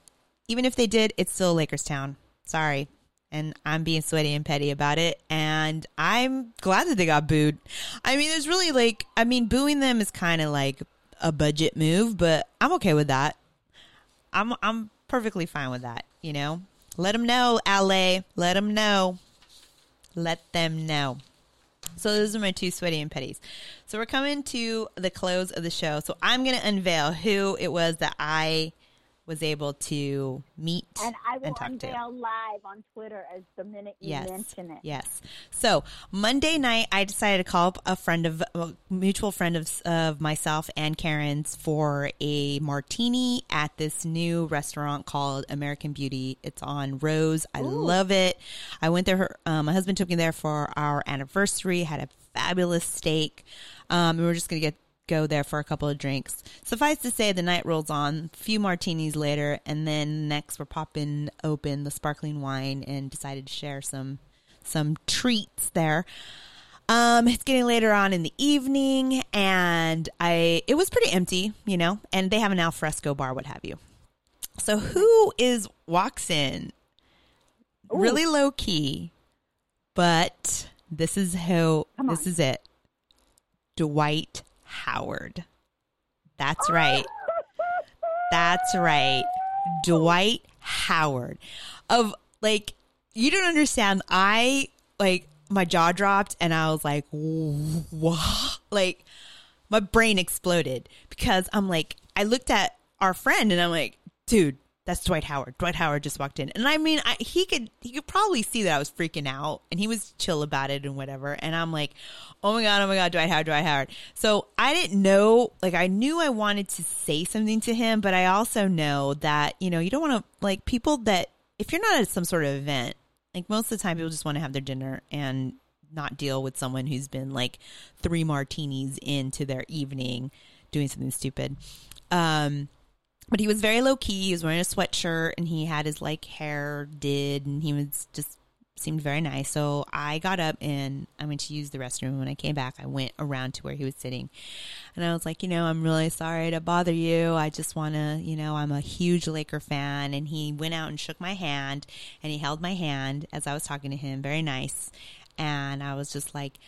even if they did, it's still Lakers town. Sorry. And I'm being sweaty and petty about it. And I'm glad that they got booed. I mean, there's really like, I mean, booing them is kind of like a budget move, but I'm okay with that. I'm I'm perfectly fine with that, you know. Let them know, LA. Let them know. Let them know. So those are my two sweaty and petties. So we're coming to the close of the show. So I'm going to unveil who it was that I was able to meet And I will talk to. unveil live on Twitter as the minute you Yes. mention it. Yes. So Monday night, I decided to call up a friend of a mutual friend of of myself and Karen's for a martini at this new restaurant called American Beauty. It's on Rose. I love it. I went there. Um, my husband took me there for our anniversary. Had a fabulous steak. Um, and we we're just gonna get go there for a couple of drinks. Suffice to say, the night rolls on. A few martinis later, and then next we're popping open the sparkling wine and decided to share some some treats there. Um, it's getting later on in the evening, and I it was pretty empty, you know, and they have an alfresco bar, what have you. So who is walks in really low key, but this is who this is it. Dwight Howard. That's right. That's right. Dwight Howard. Of like you don't understand. I like my jaw dropped and I was like, what? Like my brain exploded because I'm like, I looked at our friend and I'm like, dude, that's Dwight Howard. Dwight Howard just walked in, and I mean, I, he could he could probably see that I was freaking out, and he was chill about it and whatever. And I'm like, oh my god, oh my god, Dwight Howard, Dwight Howard. So I didn't know, like, I knew I wanted to say something to him, but I also know that you know you don't want to like people that if you're not at some sort of event, like most of the time people just want to have their dinner and not deal with someone who's been like three martinis into their evening doing something stupid. Um, but he was very low key. He was wearing a sweatshirt and he had his like hair did and he was just seemed very nice. So I got up and I went to use the restroom. When I came back, I went around to where he was sitting and I was like, you know, I'm really sorry to bother you. I just want to, you know, I'm a huge Laker fan. And he went out and shook my hand and he held my hand as I was talking to him. Very nice. And I was just like,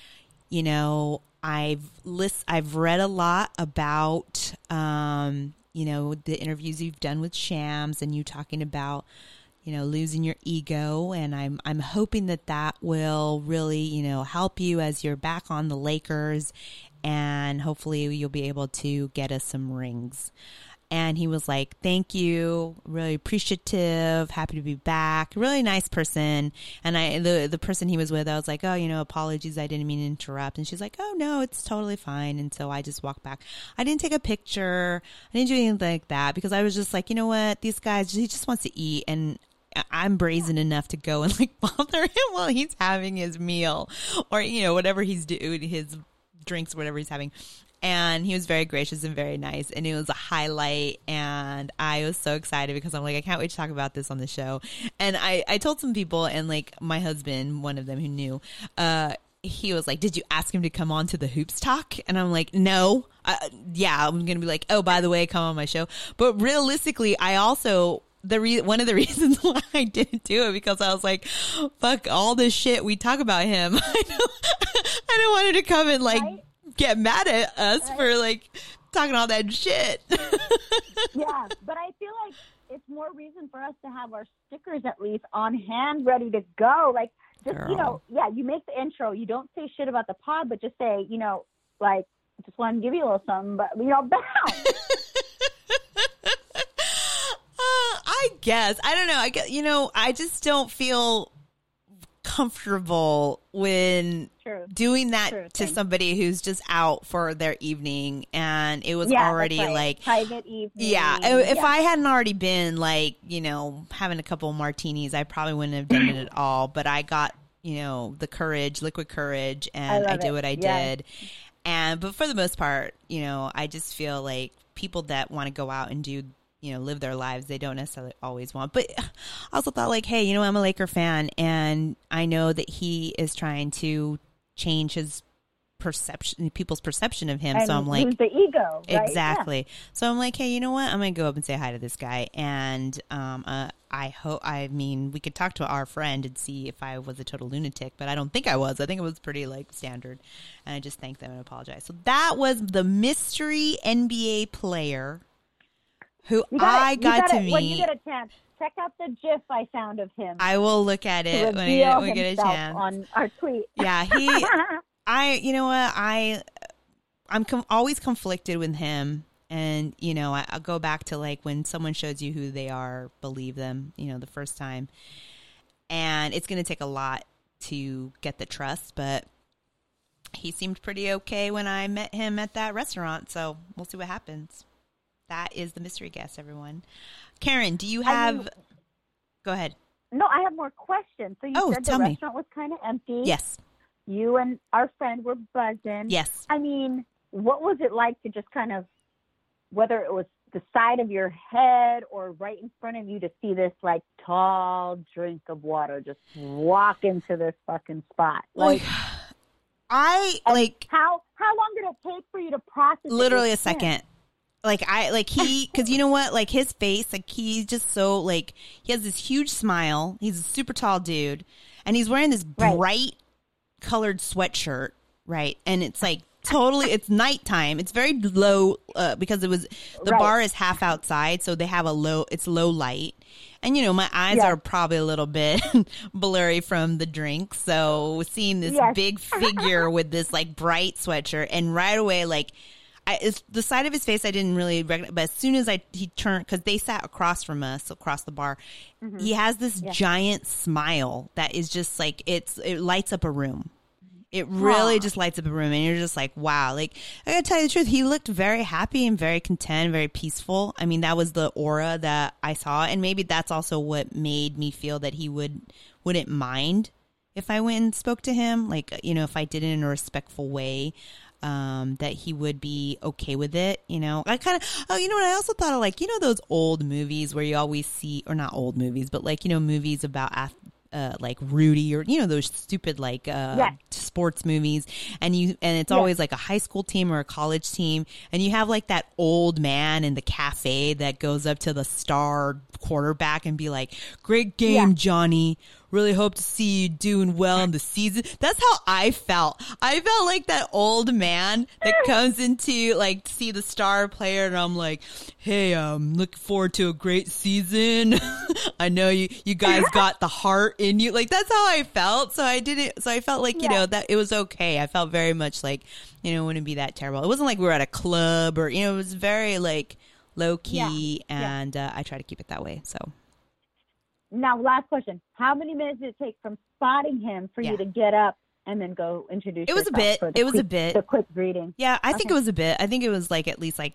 you know, I've list, I've read a lot about, um, you know, the interviews you've done with Shams and you talking about, you know, losing your ego. And I'm, I'm hoping that that will really, you know, help you as you're back on the Lakers and hopefully you'll be able to get us some rings. And he was like, Thank you. Really appreciative. Happy to be back. Really nice person. And I, the, the person he was with, I was like, Oh, you know, apologies. I didn't mean to interrupt. And she's like, Oh, no, it's totally fine. And so I just walked back. I didn't take a picture. I didn't do anything like that because I was just like, You know what? These guys, he just wants to eat. And I'm brazen enough to go and like bother him while he's having his meal or, you know, whatever he's doing, his drinks, whatever he's having. And he was very gracious and very nice. And it was a highlight. And I was so excited because I'm like, I can't wait to talk about this on the show. And I, I told some people, and like my husband, one of them who knew, uh, he was like, "Did you ask him to come on to the hoops talk?" And I'm like, "No, uh, yeah, I'm gonna be like, oh, by the way, come on my show." But realistically, I also the re- one of the reasons why I didn't do it because I was like, "Fuck all this shit we talk about him." I don't, I don't want him to come and like? Get mad at us for like talking all that shit. yeah, but I feel like it's more reason for us to have our stickers at least on hand, ready to go. Like, just you know, yeah, you make the intro. You don't say shit about the pod, but just say, you know, like, just want to give you a little something, but you know, bounce. Uh, I guess I don't know. I guess you know. I just don't feel comfortable when True. doing that True, to same. somebody who's just out for their evening, and it was yeah, already right. like private evening. Yeah, if yeah. I hadn't already been like, you know, having a couple martinis, I probably wouldn't have done it at all. But I got, you know, the courage, liquid courage, and I, love did it. what I did. And but for the most part, you know, I just feel like people that want to go out and do, you know, live their lives, they don't necessarily always want. But I also thought like, hey, you know, I'm a Laker fan, and I know that he is trying to change his perception, people's perception of him. and so I'm like, the ego. Right? Yeah. Exactly. So I'm like, hey, you know what? I'm gonna go up and say hi to this guy, and um, uh, I hope. I mean, we could talk to our friend and see if I was a total lunatic, but I don't think I was. I think it was pretty like standard, and I just thanked them and apologized. So that was the mystery NBA player who gotta- I got gotta- to when you meet. get a chance. Check out the GIF I found of him. I will look at it when I reveal get, I a chance. on our tweet. Yeah, he. I. You know what? I. I'm com- always conflicted with him, and you know, I, I'll go back to like when someone shows you who they are, believe them. You know, the first time, and it's going to take a lot to get the trust, but he seemed pretty okay when I met him at that restaurant. So we'll see what happens. That is the mystery guest, everyone. Karen, do you have? mean- go ahead. No, I have more questions. So you Oh, said tell the me. restaurant was kind of empty. Yes. You and our friend were buzzing. Yes. I mean, what was it like to just kind of, whether it was the side of your head or right in front of you, to see this like tall drink of water just walk into this fucking spot? Like, I like how how long did it take for you to process? literally a second. Like I like he because you know what like his face like he's just so like he has this huge smile. He's a super tall dude, and he's wearing this Right. bright colored sweatshirt, right? And it's like totally it's nighttime. It's very low uh, because it was the Right. bar is half outside, so they have a low it's low light. And you know, my eyes Yeah. are probably a little bit blurry from the drink. So seeing this Yes. big figure with this like bright sweatshirt and right away like I, it's the side of his face I didn't really recognize, but as soon as I he turned because they sat across from us, across the bar, Mm-hmm. he has this giant smile that is just like it's it lights up a room. It really Aw. just lights up a room, and you're just like, wow. Like I gotta tell you the truth, he looked very happy and very content, very peaceful. I mean, that was the aura that I saw, and maybe that's also what made me feel that he would wouldn't mind if I went and spoke to him. Like you know, if I did it in a respectful way um, that he would be okay with it. You know, I kind of, oh, you know what? I also thought of like, you know, those old movies where you always see, or not old movies, but like, you know, movies about, ath- uh, like Rudy or, you know, those stupid like, uh, Yes. sports movies. And you, and it's Yes. always like a high school team or a college team. And you have like that old man in the cafe that goes up to the star quarterback and be like, great game, Yeah. Johnny. Really hope to see you doing well in the season. That's how I felt. I felt like that old man that comes into like to see the star player, and I'm like, "Hey, I'm looking forward to a great season. I know you you guys got the heart in you." Like that's how I felt. So I didn't. So I felt like you Yeah. know that it was okay. I felt very much like you know it wouldn't be that terrible. It wasn't like we were at a club or you know it was very like low key, Yeah. Yeah. and uh, I try to keep it that way. So. Now, last question: How many minutes did it take from spotting him for Yeah. you to get up and then go introduce? It was a bit. It was a bit. The quick greeting. Yeah, I think it was a bit. I think it was like at least like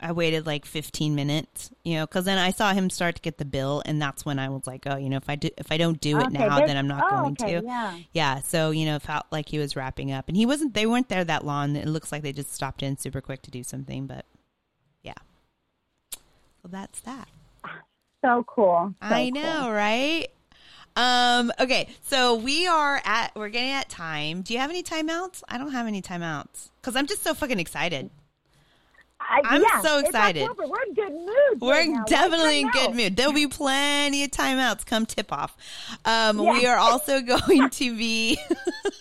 I waited like 15 minutes, you know, because then I saw him start to get the bill, and that's when I was like, oh, you know, if I do, if I don't do it Okay, now, then I'm not oh, going okay, to. yeah. Yeah. So you know, felt like he was wrapping up, and he wasn't. They weren't there that long. It looks like they just stopped in super quick to do something, but yeah. So that's that. So cool. So I cool. know, right? Um, okay, so we are at we're getting at time. Do you have any timeouts? I don't have any timeouts because I'm just so fucking excited. I, I'm yeah, so excited. We're in good mood. We're right definitely in good mood. There'll be plenty of timeouts come tip off. Um, Yeah. We are also going to be,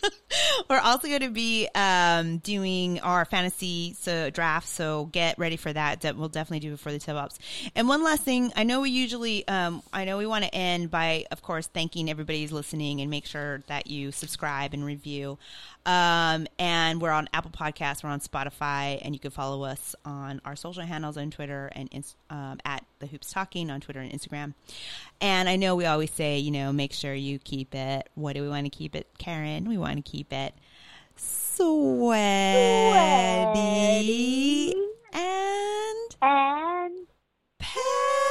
we're also going to be um, doing our fantasy so draft. So get ready for that. That we'll definitely do before the tip offs. And one last thing, I know we usually, um, I know we want to end by, of course, thanking everybody who's listening and make sure that you subscribe and review. Um, and we're on Apple Podcasts, we're on Spotify, and you can follow us on our social handles on Twitter and um, at the Hoops Talking on Twitter and Instagram. And I know we always say, you know, make sure you keep it. What do we want to keep it, Karen? We want to keep it sweaty and And petty.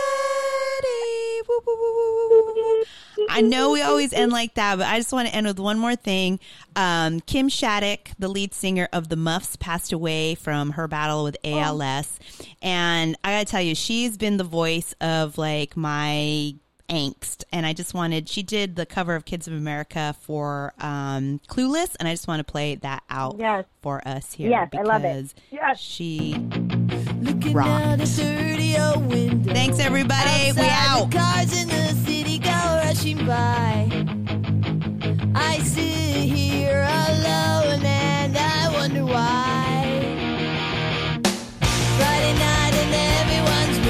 I know we always end like that, but I just want to end with one more thing. Um, Kim Shattuck, the lead singer of the Muffs, passed away from her battle with ALS. And I got to tell you, she's been the voice of like my angst. And I just wanted, she did the cover of Kids of America for um, Clueless. And I just want to play that out Yes. for us here. Yes, I love it. because Yes. She Looking rocked. out the studio flashing by. I sit here alone and I wonder why. Friday night and everyone's.